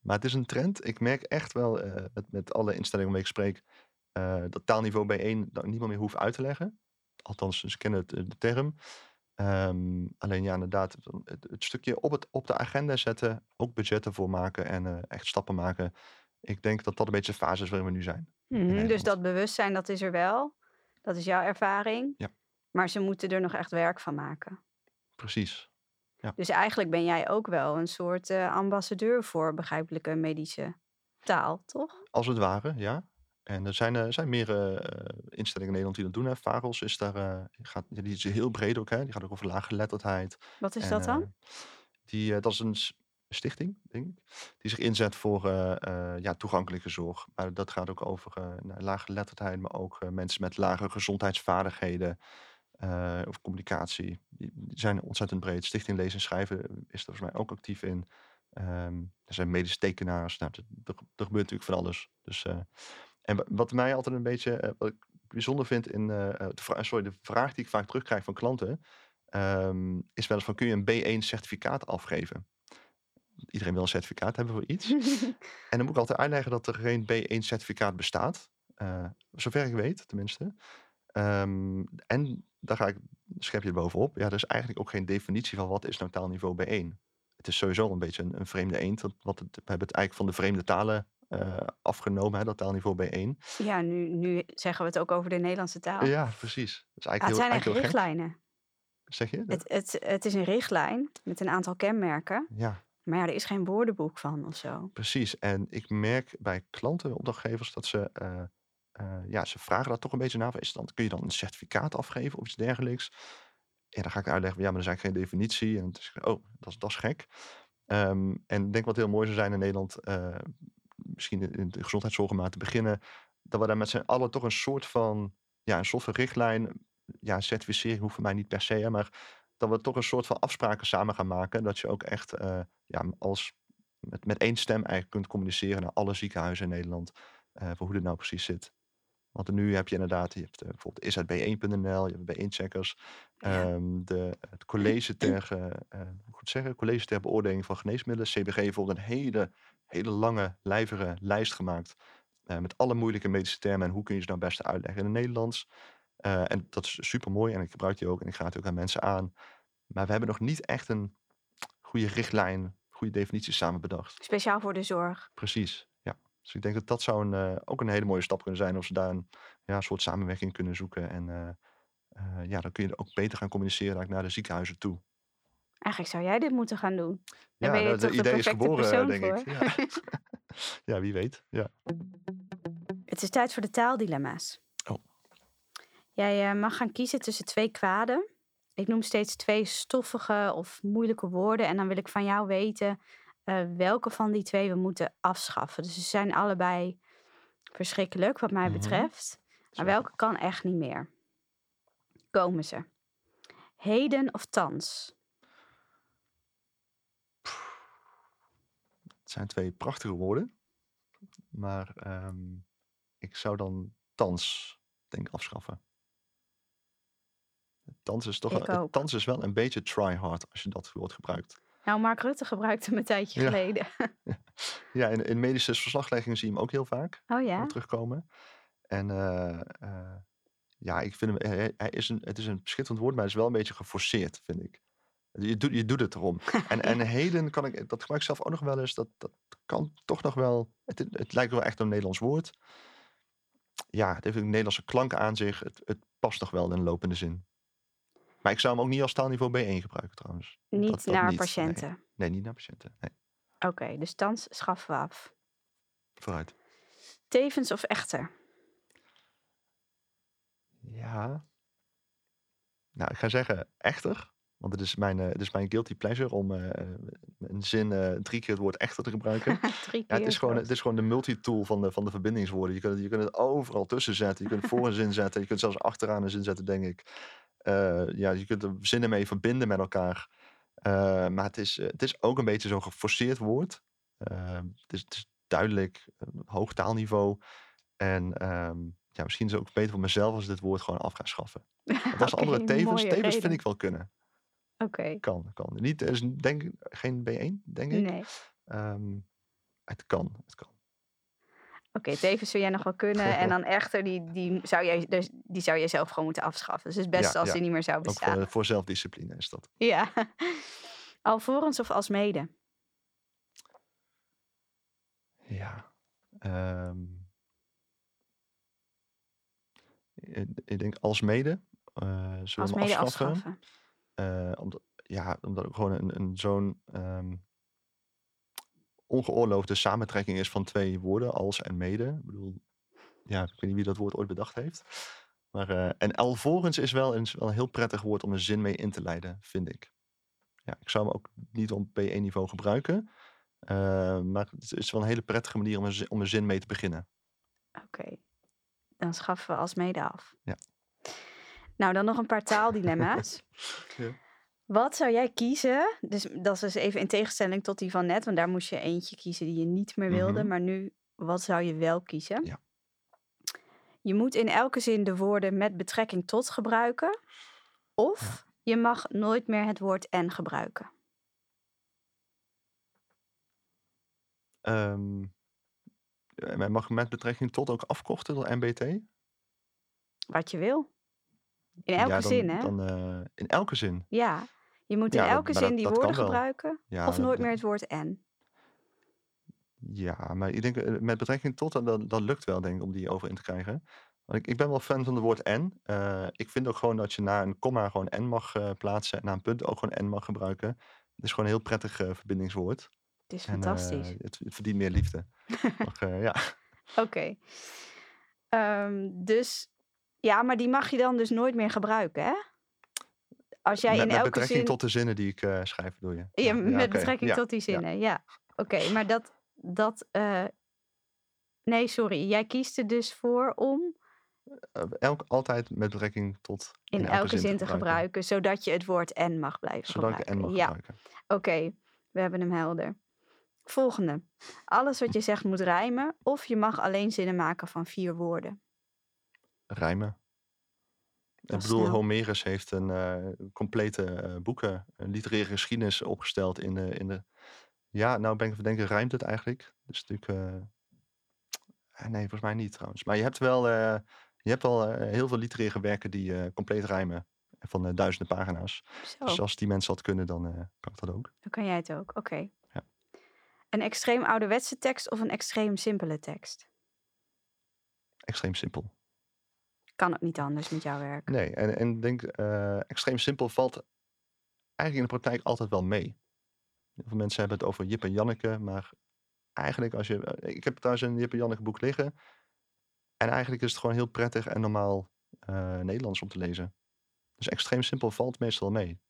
Maar het is een trend. Ik merk echt wel eh, met, met alle instellingen waarmee ik spreek. eh, dat taalniveau B1 dat niemand meer hoeft uit te leggen. Althans, ze kennen het, de term. Ehm, alleen ja, inderdaad, het, het stukje op, het, op de agenda zetten. Ook budgetten voor maken en eh, echt stappen maken. Ik denk dat dat een beetje de fase is waarin we nu zijn. Mhm, Dus dat bewustzijn, dat is er wel. Dat is jouw ervaring. Ja. Maar ze moeten er nog echt werk van maken. Precies. Dus eigenlijk ben jij ook wel een soort eh, ambassadeur voor begrijpelijke medische taal, toch? Als het ware, ja. En er zijn, eh, zijn meer eh, instellingen in Nederland die dat doen. Hè. Is daar, eh, gaat, die is heel breed ook. Hè. Die gaat ook over laaggeletterdheid. Wat is En, dat dan? die, dat is een stichting, denk ik, die zich inzet voor ja, toegankelijke zorg. Maar dat gaat ook over nou, laaggeletterdheid, maar ook mensen met lage gezondheidsvaardigheden. of communicatie. Die, zijn ontzettend breed. Stichting Lezen en Schrijven is er volgens mij ook actief in. Ehm, er zijn medische tekenaars. Nou, er, er- er gebeurt natuurlijk van alles. Dus, en wa- wat mij altijd een beetje eh, wat ik bijzonder vind in eh, eh, de, sorry, de vraag die ik vaak terugkrijg van klanten, ehm, is wel eens van kun je een B1 certificaat afgeven? Iedereen wil een certificaat hebben voor iets. En dan moet ik altijd uitleggen dat er geen B1-certificaat bestaat. eh, zover ik weet, tenminste. Ehm, en daar ga ik, schep je bovenop. Ja, er is eigenlijk ook geen definitie van wat is nou taalniveau B1. Het is sowieso een beetje een, een vreemde eend. Want we hebben het eigenlijk van de vreemde talen eh, afgenomen, hè, dat taalniveau B1. ja, nu, nu zeggen we het ook over de Nederlandse taal. Ja, precies. Dat is eigenlijk het heel, zijn eigenlijk gek. richtlijnen. Zeg je? Het, het, het is een richtlijn met een aantal kenmerken. Ja, Maar ja, er is geen woordenboek van of zo. Precies. En ik merk bij klanten, opdrachtgevers, dat ze, eh, eh, ja, ze vragen daar toch een beetje naar. Is het dan, kun je dan een certificaat afgeven of iets dergelijks? En dan ga ik uitleggen, van, ja, maar er is eigenlijk geen definitie. En het is, oh, dat is, dat is gek. Ehm, en ik denk wat heel mooi zou zijn in Nederland, misschien in de gezondheidszorg maar te beginnen, dat we daar met z'n allen toch een soort van, ja, een soort van richtlijn, ja, certificering hoeft voor mij niet per se, maar dat we toch een soort van afspraken samen gaan maken. Dat je ook echt, eh, ja, als met, met één stem eigenlijk kunt communiceren naar alle ziekenhuizen in Nederland. eh, voor hoe dit nou precies zit. Want nu heb je inderdaad, je hebt eh, bijvoorbeeld isab1.nl, je hebt B1-checkers. Ja. ehm, de, het college ter, eh, hoe het zeggen, college ter beoordeling van geneesmiddelen, CBG, bijvoorbeeld een hele, hele lange, lijvige lijst gemaakt. eh, met alle moeilijke medische termen en hoe kun je ze nou best uitleggen in het Nederlands. Eh, en dat is super mooi en ik gebruik die ook en ik ga het ook aan mensen aan. Maar we hebben nog niet echt een goede richtlijn, goede definities samen bedacht. Speciaal voor de zorg. Precies, ja. Dus ik denk dat dat zou een, eh, ook een hele mooie stap kunnen zijn. Als we daar een ja, soort samenwerking kunnen zoeken. En ja, dan kun je ook beter gaan communiceren naar de ziekenhuizen toe. Eigenlijk zou jij dit moeten gaan doen. Daar ja, ben je de, de toch de idee is perfecte geboren, persoon denk voor. ik. Ja. ja, wie weet. Ja. Het is tijd voor de taaldilemma's. Oh. Jij eh, mag gaan kiezen tussen twee kwaden. Ik noem steeds twee stoffige of moeilijke woorden. En dan wil ik van jou weten eh, welke van die twee we moeten afschaffen. Dus ze zijn allebei verschrikkelijk wat mij Mhm. betreft. Maar welke kan echt niet meer? Komen ze? Heden of thans? Het zijn twee prachtige woorden. Maar ehm, ik zou dan thans, denk ik, afschaffen. Thans is toch wel, thans is wel een beetje try hard als je dat woord gebruikt. Nou, Mark Rutte gebruikte hem een tijdje Ja. geleden. Ja, in, in medische verslaglegging zie je hem ook heel vaak. Oh ja? terugkomen. En eh, eh, ja, ik vind hem, hij, hij is een, het is een schitterend woord, maar het is wel een beetje geforceerd, vind ik. Je doet, je doet het erom. En, en heden kan ik, dat gebruik ik zelf ook nog wel eens, dat, dat kan toch nog wel, het, het lijkt wel echt een Nederlands woord. Ja, het heeft een Nederlandse klank aan zich, het, het past nog wel in een lopende zin. Maar ik zou hem ook niet als taalniveau B1 gebruiken trouwens. Niet Dat- dat naar niet, patiënten. Nee, niet naar patiënten. Nee, Oké, dus thans schaffen we af. vooruit. Tevens of echter? Ja. Nou, ik ga zeggen echter. Want het is mijn, eh, het is mijn guilty pleasure om eh, een zin eh, drie keer het woord echter te gebruiken. Drie Ja, keer het, is gewoon, het is gewoon de multitool van de, van de verbindingswoorden. Je kunt, het, je kunt het overal tussen zetten. Je kunt het voor een zin zetten. Je kunt zelfs achteraan een zin zetten, denk ik. Eh, ja, je kunt er zinnen mee verbinden met elkaar. Eh, maar het is, eh, het is ook een beetje zo'n geforceerd woord. Eh, het, is, het is duidelijk, eh, hoog taalniveau. En ehm, ja, misschien is het ook beter voor mezelf als ik dit woord gewoon af ga schaffen. Want als Oké, andere tevens, tevens vind ik wel kunnen. Oké, Kan, kan. Niet, er is denk geen B1, denk ik. nee. Ehm, het kan, het kan. Oké, tevens zou jij nog wel kunnen. En dan echter, die, die, zou jij, dus die zou jij zelf gewoon moeten afschaffen. Dus het is best Ja, als ja. die niet meer zou Ook bestaan. voor, voor zelfdiscipline is dat. Ja. Alvorens of als mede? Ja. ehm, ik, denk als mede. eh zullen Als hem mede afschaffen. afschaffen. Eh, omdat, ja, omdat het gewoon een, een zo'n ehm, ongeoorloofde samentrekking is van twee woorden, als en mede. Ik bedoel, ja, ik weet niet wie dat woord ooit bedacht heeft. Maar, eh, en alvorens is wel, een, wel een heel prettig woord om een zin mee in te leiden, vind ik. Ja, ik zou hem ook niet op B1-niveau gebruiken. eh, maar het is wel een hele prettige manier om een, zin, om een zin mee te beginnen. Oké, dan schaffen we als mede af. Ja. Nou, dan nog een paar taaldilemma's. Ja. Wat zou jij kiezen? Dus dat is dus even in tegenstelling tot die van net, want daar moest je eentje kiezen die je niet meer wilde. Mhm. Maar nu, wat zou je wel kiezen? Ja. Je moet in elke zin de woorden met betrekking tot gebruiken. Of je mag nooit meer het woord en gebruiken. Maar mag met betrekking tot ook afkorten door MBT? Wat je wil. In elke ja, dan, zin, hè? Dan, eh, in elke zin. Ja. Je moet in Ja, elke zin die dat woorden gebruiken. Ja, of nooit meer het woord en. Ja, maar ik denk eh, met betrekking tot, dat, dat, dat lukt wel, denk ik, om die over in te krijgen. Want ik, ik ben wel fan van het woord en. Eh, ik vind ook gewoon dat je na een komma gewoon en mag eh, plaatsen. En na een punt ook gewoon en mag gebruiken. Het is gewoon een heel prettig eh, verbindingswoord. Het is En, fantastisch. eh, het, het verdient meer liefde. Eh, ja. Oké. Ehm, dus ja, maar die mag je dan dus nooit meer gebruiken, hè? Als jij met, in met elke betrekking zin. tot de zinnen die ik eh, schrijf, bedoel je? Ja, met betrekking Ja, tot die zinnen, ja. Oké, maar dat. dat eh, Nee, sorry. Jij kiest er dus voor om Eh, elk, altijd met betrekking tot. in, elke, zin, te gebruiken. zodat je het woord en mag blijven Zodat ik gebruiken. en mag ja, gebruiken. oké. We hebben hem helder. Volgende. Alles wat je zegt moet rijmen, of je mag alleen zinnen maken van vier woorden. Rijmen. Ik Dat bedoel, snel. Homerus heeft een eh, complete eh, boeken, een literaire geschiedenis opgesteld in de, in de... Ja, nou ben ik even denken, rijmt het eigenlijk? Dus natuurlijk... eh, eh, nee, volgens mij niet trouwens. Maar je hebt wel, je hebt wel heel veel literaire werken die compleet rijmen. Van duizenden pagina's. Zo, Dus als die mensen dat kunnen, dan kan ik dat ook. dan kan jij het ook. Oké. Ja. Een extreem ouderwetse tekst of een extreem simpele tekst? Extreem simpel. Kan ook niet anders met jouw werk. Nee, en en denk, eh, extreem simpel valt eigenlijk in de praktijk altijd wel mee. Heel veel mensen hebben het over Jip en Janneke, maar eigenlijk als je... eh, Ik heb thuis een Jip en Janneke boek liggen. En eigenlijk is het gewoon heel prettig en normaal eh, Nederlands om te lezen. Dus extreem simpel valt meestal mee.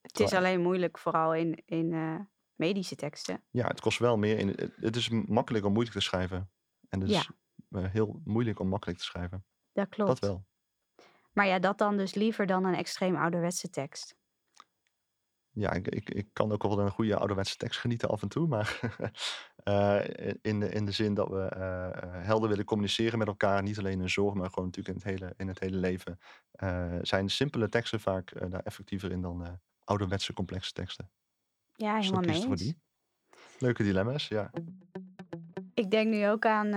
Het is alleen moeilijk, vooral in, in medische teksten. Ja, het kost wel meer. In, het- het is makkelijk om moeilijk te schrijven. En het Ja. eh, heel moeilijk om makkelijk te schrijven. Dat klopt. Dat wel. Maar ja, dat dan dus liever dan een extreem ouderwetse tekst. Ja, ik, ik, ik kan ook wel een goede ouderwetse tekst genieten af en toe. Maar eh, in, de, in de zin dat we eh, eh, helder willen communiceren met elkaar. Niet alleen in zorg, maar gewoon natuurlijk in het hele, in het hele leven. zijn simpele teksten vaak daar effectiever in dan ouderwetse complexe teksten. Ja, helemaal mee voor eens. die. Leuke dilemma's, ja. Ik denk nu ook aan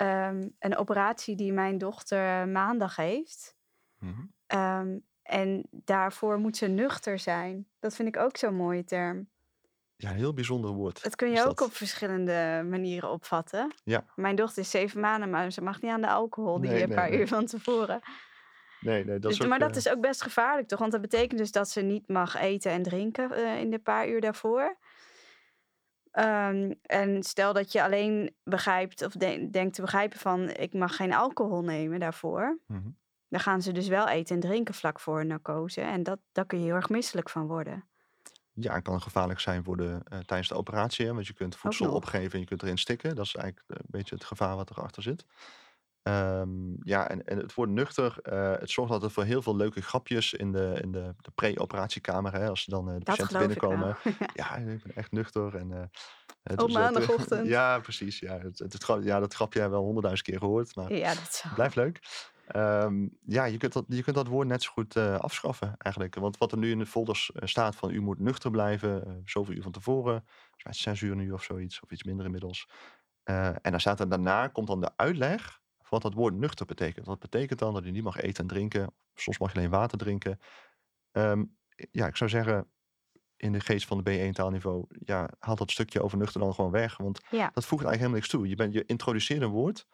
ehm, een operatie die mijn dochter maandag heeft. Mhm. Ehm, en daarvoor moet ze nuchter zijn. Dat vind ik ook zo'n mooie term. Ja, een heel bijzonder woord. Dat kun je ook dat. op verschillende manieren opvatten. Ja. Mijn dochter is zeven maanden, maar ze mag niet aan de alcohol die Nee, een nee, paar nee. uur van tevoren. Nee, nee, dat Dus, is ook, maar dat eh, is ook best gevaarlijk, toch? Want dat betekent dus dat ze niet mag eten en drinken eh, in de paar uur daarvoor. Ehm, en stel dat je alleen begrijpt of de- denkt te begrijpen van ik mag geen alcohol nemen daarvoor. mhm. Dan gaan ze dus wel eten en drinken vlak voor narcose. En dat, daar kun je heel erg misselijk van worden. Ja, het kan gevaarlijk zijn voor de, eh, tijdens de operatie. Hè, want je kunt voedsel opgeven en je kunt erin stikken. Dat is eigenlijk een beetje het gevaar wat erachter zit. Ehm, ja, en, en het woord nuchter, eh, het zorgt altijd voor heel veel leuke grapjes in de, in de, de pre-operatiekamer. Hè, als dan eh, de Dat patiënten ik binnenkomen. Ja, ik ben echt nuchter. En, eh, het was, eh, maandagochtend. ja, precies. Ja, het, het, ja, dat grapje hebben we wel honderdduizend keer gehoord. Maar ja, dat Blijft leuk. Ehm, ja, je kunt, dat, je kunt dat woord net zo goed afschaffen eigenlijk. Want wat er nu in de folders staat van u moet nuchter blijven, zoveel uur van tevoren, zes uur nu of zoiets, of iets minder inmiddels. En dan staat er daarna, komt dan de uitleg wat dat woord nuchter betekent. Dat betekent dan dat je niet mag eten en drinken, soms mag je alleen water drinken. Ehm, ja, ik zou zeggen, in de geest van de B1 taalniveau, ja, haal dat stukje over nuchter dan gewoon weg. Want Ja, dat voegt eigenlijk helemaal niks toe. Je, bent, je introduceert een woord.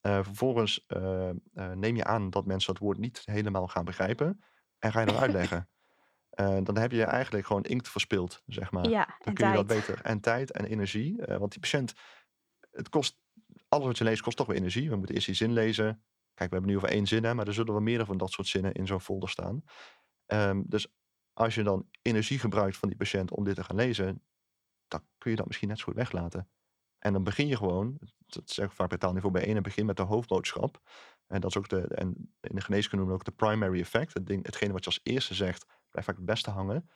eh, vervolgens eh, eh, neem je aan dat mensen dat woord niet helemaal gaan begrijpen. En ga je dat uitleggen. Dan heb je eigenlijk gewoon inkt verspild, zeg maar. ja dan en kun je dat tijd. beter. En tijd en energie. want die patiënt, het kost, alles wat je leest kost toch weer energie. We moeten eerst die zin lezen. Kijk, we hebben nu over één zin, hè, maar er zullen wel meerdere van dat soort zinnen in zo'n folder staan. Ehm, dus als je dan energie gebruikt van die patiënt om dit te gaan lezen, dan kun je dat misschien net zo goed weglaten. En dan begin je gewoon, dat zeg ik vaak bij taalniveau bij één, en begin met de hoofdboodschap. En dat is ook de, en in de geneeskunde noemen we ook de primary effect. Het ding, hetgene wat je als eerste zegt, blijft vaak het beste hangen.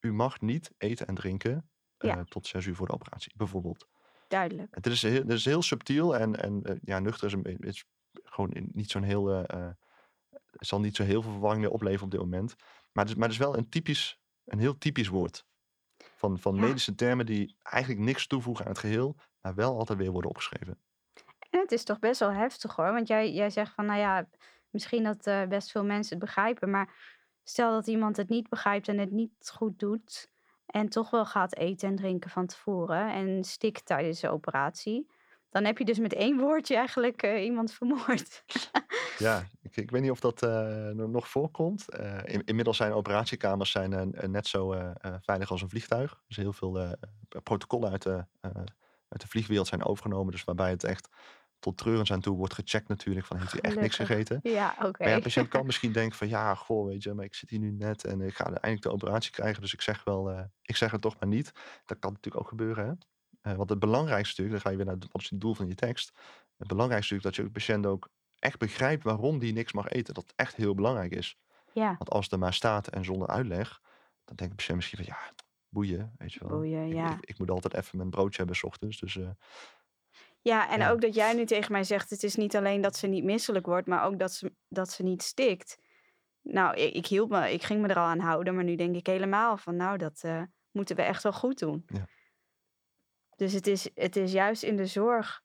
U mag niet eten en drinken Ja. eh, tot zes uur voor de operatie, bijvoorbeeld. Duidelijk. Het is heel, het is heel subtiel en, en eh, ja, nuchter is, een, is gewoon niet zo'n heel. het zal niet zo heel veel verwarring meer opleveren op dit moment. Maar het is, maar het is wel een typisch, een heel typisch woord. Van, van Ja. medische termen die eigenlijk niks toevoegen aan het geheel, maar wel altijd weer worden opgeschreven. En het is toch best wel heftig hoor. Want jij, jij zegt van, nou ja, misschien dat best veel mensen het begrijpen. Maar stel dat iemand het niet begrijpt en het niet goed doet. En toch wel gaat eten en drinken van tevoren. En stikt tijdens de operatie. Dan heb je dus met één woordje eigenlijk eh, iemand vermoord. Ja, ik, ik weet niet of dat eh, no- nog voorkomt. Eh, in- inmiddels zijn operatiekamers zijn, net zo veilig als een vliegtuig. Dus heel veel protocollen uit de, uit de vliegwereld zijn overgenomen. Dus waarbij het echt tot treurens aan toe wordt gecheckt natuurlijk. Van heeft u echt niks gegeten? ja, oké. Maar ja, de patiënt kan misschien denken van ja, goh, weet je, maar ik zit hier nu net en ik ga eindelijk de operatie krijgen. Dus ik zeg wel, eh, ik zeg het toch maar niet. Dat kan natuurlijk ook gebeuren, hè. Eh, want het belangrijkste natuurlijk, dan ga je weer naar het- wat is het doel van je tekst. Het belangrijkste natuurlijk dat je de patiënt ook echt begrijpt waarom die niks mag eten. Dat echt heel belangrijk is. Ja, Want als het er maar staat en zonder uitleg, dan denkt de patiënt misschien van ja, boeien, weet je wel. boeien, ja. ik, ik moet altijd even mijn broodje hebben s ochtends. Dus eh, Ja, en Ja. ook dat jij nu tegen mij zegt: het is niet alleen dat ze niet misselijk wordt, maar ook dat ze, dat ze niet stikt. Nou, ik, ik hield me, ik ging me er al aan houden, maar nu denk ik helemaal van: nou, dat eh, moeten we echt wel goed doen. Ja. Dus het is, het is juist in de zorg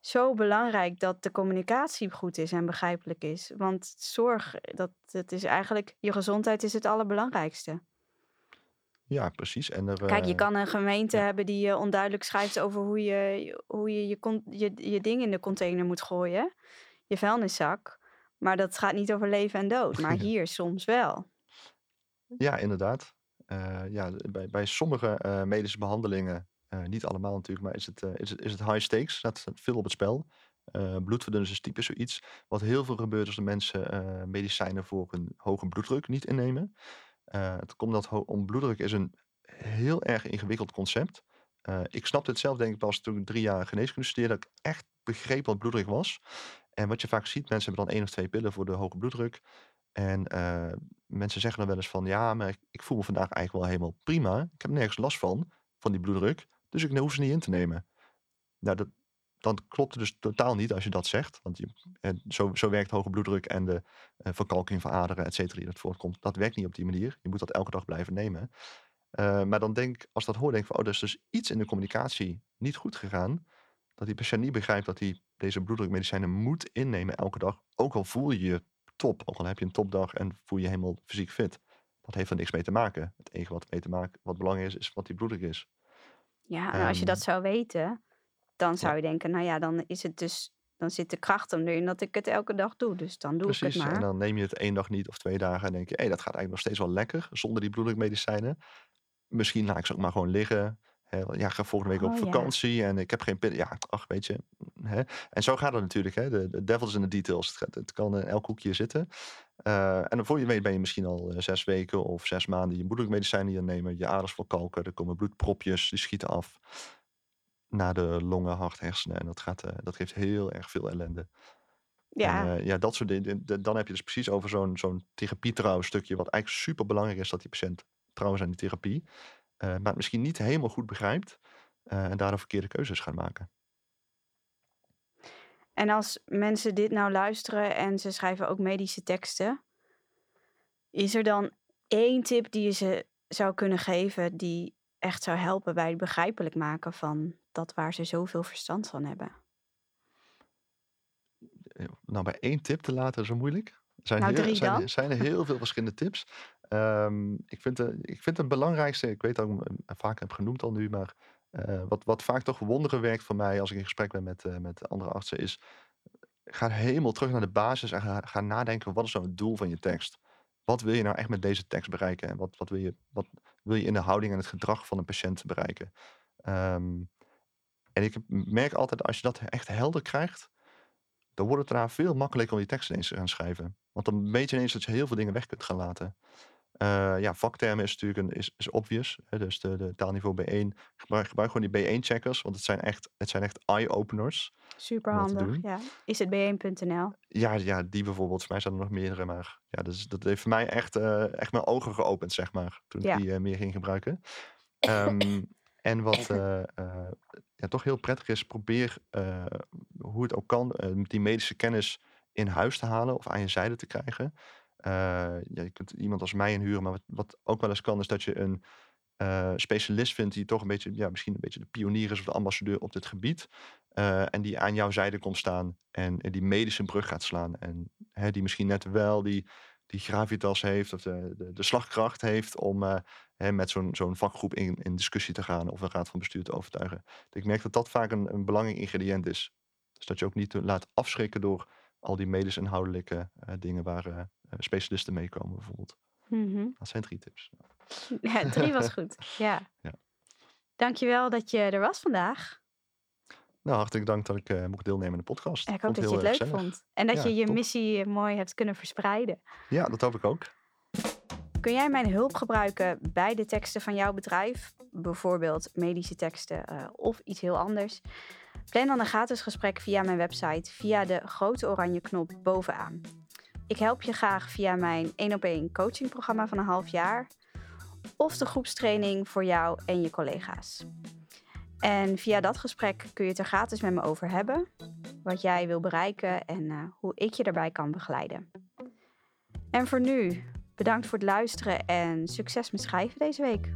zo belangrijk dat de communicatie goed is en begrijpelijk is. Want zorg, dat, dat is eigenlijk, je gezondheid is het allerbelangrijkste. Ja, precies. En er, Kijk, je eh, kan een gemeente ja. hebben die onduidelijk schrijft over hoe je hoe je, je, je je ding in de container moet gooien. Je vuilniszak. Maar dat gaat niet over leven en dood. Maar hier soms wel. Ja, inderdaad. Eh, ja, bij, bij sommige eh, medische behandelingen, eh, niet allemaal natuurlijk, maar is het, is het, is het high stakes. Er staat veel op het spel. Bloedverdunners is typisch zoiets. Wat heel veel gebeurt als de mensen medicijnen voor een hoge bloeddruk niet innemen. Eh, het komt dat bloeddruk is een heel erg ingewikkeld concept. Eh, ik snapte het zelf denk ik pas toen ik drie jaar geneeskunde studeerde, dat ik echt begreep wat bloeddruk was. En wat je vaak ziet, mensen hebben dan één of twee pillen voor de hoge bloeddruk. En eh, mensen zeggen dan wel eens van, ja, maar ik voel me vandaag eigenlijk wel helemaal prima. Ik heb nergens last van, van die bloeddruk. Dus ik hoef ze niet in te nemen. Nou, dat, dan klopt het dus totaal niet als je dat zegt. Want je, en zo, zo werkt hoge bloeddruk en de eh, verkalking van aderen, et cetera, die dat voortkomt. Dat werkt niet op die manier. Je moet dat elke dag blijven nemen. Eh, maar dan denk ik, als dat hoor, denk ik van, oh, er is dus iets in de communicatie niet goed gegaan. Dat die patiënt niet begrijpt dat hij deze bloeddrukmedicijnen moet innemen elke dag. Ook al voel je je top, ook al heb je een topdag en voel je je helemaal fysiek fit. Dat heeft er niks mee te maken. Het enige wat, mee te maken, wat belangrijk is, is wat die bloeddruk is. Ja, en als je dat Ehm, zou weten, dan zou je denken, nou ja, dan is het dus, dan zit de kracht hem erin dat ik het elke dag doe. Dus dan doe ik het maar. En dan neem je het één dag niet of twee dagen en denk je, hé, dat gaat eigenlijk nog steeds wel lekker zonder die bloeddrukmedicijnen. Misschien laat ik ze ook maar gewoon liggen. Ja, ga volgende week op Oh, ja. vakantie en ik heb geen. Ja, ach, weet je. Hè. En zo gaat het natuurlijk. Hè. De, de devil is in de details. Het, het kan in elk hoekje zitten. Eh, en dan voor je weet ben je misschien al eh, zes weken of zes maanden je bloeddrukmedicijnen hier nemen. Je aders verkalken, er komen bloedpropjes, die schieten af naar de longen, hart, hersenen. En dat, gaat, eh, dat geeft heel erg veel ellende. Ja, En eh, ja, dat soort dingen. Dan heb je dus precies over zo'n zo'n therapie stukje, wat eigenlijk super belangrijk is dat die patiënt trouw is aan die therapie, eh, maar het misschien niet helemaal goed begrijpt en daardoor verkeerde keuzes gaat maken. en als mensen dit nou luisteren en ze schrijven ook medische teksten, is er dan één tip die je ze zou kunnen geven die echt zou helpen bij het begrijpelijk maken van dat waar ze zoveel verstand van hebben? Eh, Nou, bij één tip te laten is zo moeilijk. Er zijn, Nou, heel, drie zijn, er heel veel verschillende tips. Ehm, ik, vind de, ik vind het belangrijkste, ik weet dat ik hem eh, vaak heb genoemd al nu, maar eh, wat, wat vaak toch wonderen werkt voor mij als ik in gesprek ben met, eh, met andere artsen, is ga helemaal terug naar de basis en ga, ga nadenken, wat is nou het doel van je tekst? Wat wil je nou echt met deze tekst bereiken? En wat, wat, wil, je, wat wil je in de houding en het gedrag van een patiënt bereiken? Ehm, en ik merk altijd, als je dat echt helder krijgt, dan wordt het daarna veel makkelijker om die tekst ineens te gaan schrijven. Want dan weet je ineens dat je heel veel dingen weg kunt gaan laten. Uh, ja, vaktermen is natuurlijk een, is, is obvious. Hè? Dus de, de taalniveau B1. Gebruik, gebruik gewoon die B1-checkers, want het zijn echt, het zijn echt eye-openers. Super handig, ja. Is het B1.nl? Ja, ja, die bijvoorbeeld. Voor mij zijn er nog meerdere, maar ja, dus dat heeft voor mij echt, uh, echt mijn ogen geopend, zeg maar, toen ja. ik die uh, meer ging gebruiken. Um, en wat ja, toch heel prettig is, probeer hoe het ook kan, die medische kennis in huis te halen of aan je zijde te krijgen. Uh, ja, je kunt iemand als mij inhuren, maar wat, wat ook wel eens kan, is dat je een uh, specialist vindt die toch een beetje, ja, misschien een beetje de pionier is of de ambassadeur op dit gebied. Uh, en die aan jouw zijde komt staan en, en die medische brug gaat slaan. En hè, die misschien net wel die, die gravitas heeft of de, de, de slagkracht heeft om hè, met zo'n zo'n vakgroep in, in discussie te gaan of een raad van bestuur te overtuigen. Ik merk dat dat vaak een, een belangrijk ingrediënt is. Dus dat je ook niet laat afschrikken door al die medisch inhoudelijke dingen waar eh, specialisten meekomen bijvoorbeeld. Mm Dat zijn drie tips. Ja, drie was goed. Ja. ja. Dankjewel dat je er was vandaag. Nou, hartelijk dank dat ik uh, mocht deelnemen in de podcast. ik hoop dat je het leuk vond. En dat je je missie mooi hebt kunnen verspreiden. Ja, dat hoop ik ook. Kun jij mijn hulp gebruiken bij de teksten van jouw bedrijf? Bijvoorbeeld medische teksten uh, of iets heel anders? Plan dan een gratis gesprek via mijn website via de grote oranje knop bovenaan. Ik help je graag via mijn 1 op 1 coachingprogramma van een half jaar of de groepstraining voor jou en je collega's. En via dat gesprek kun je het er gratis met me over hebben, wat jij wil bereiken en uh, hoe ik je daarbij kan begeleiden. En voor nu, bedankt voor het luisteren en succes met schrijven deze week.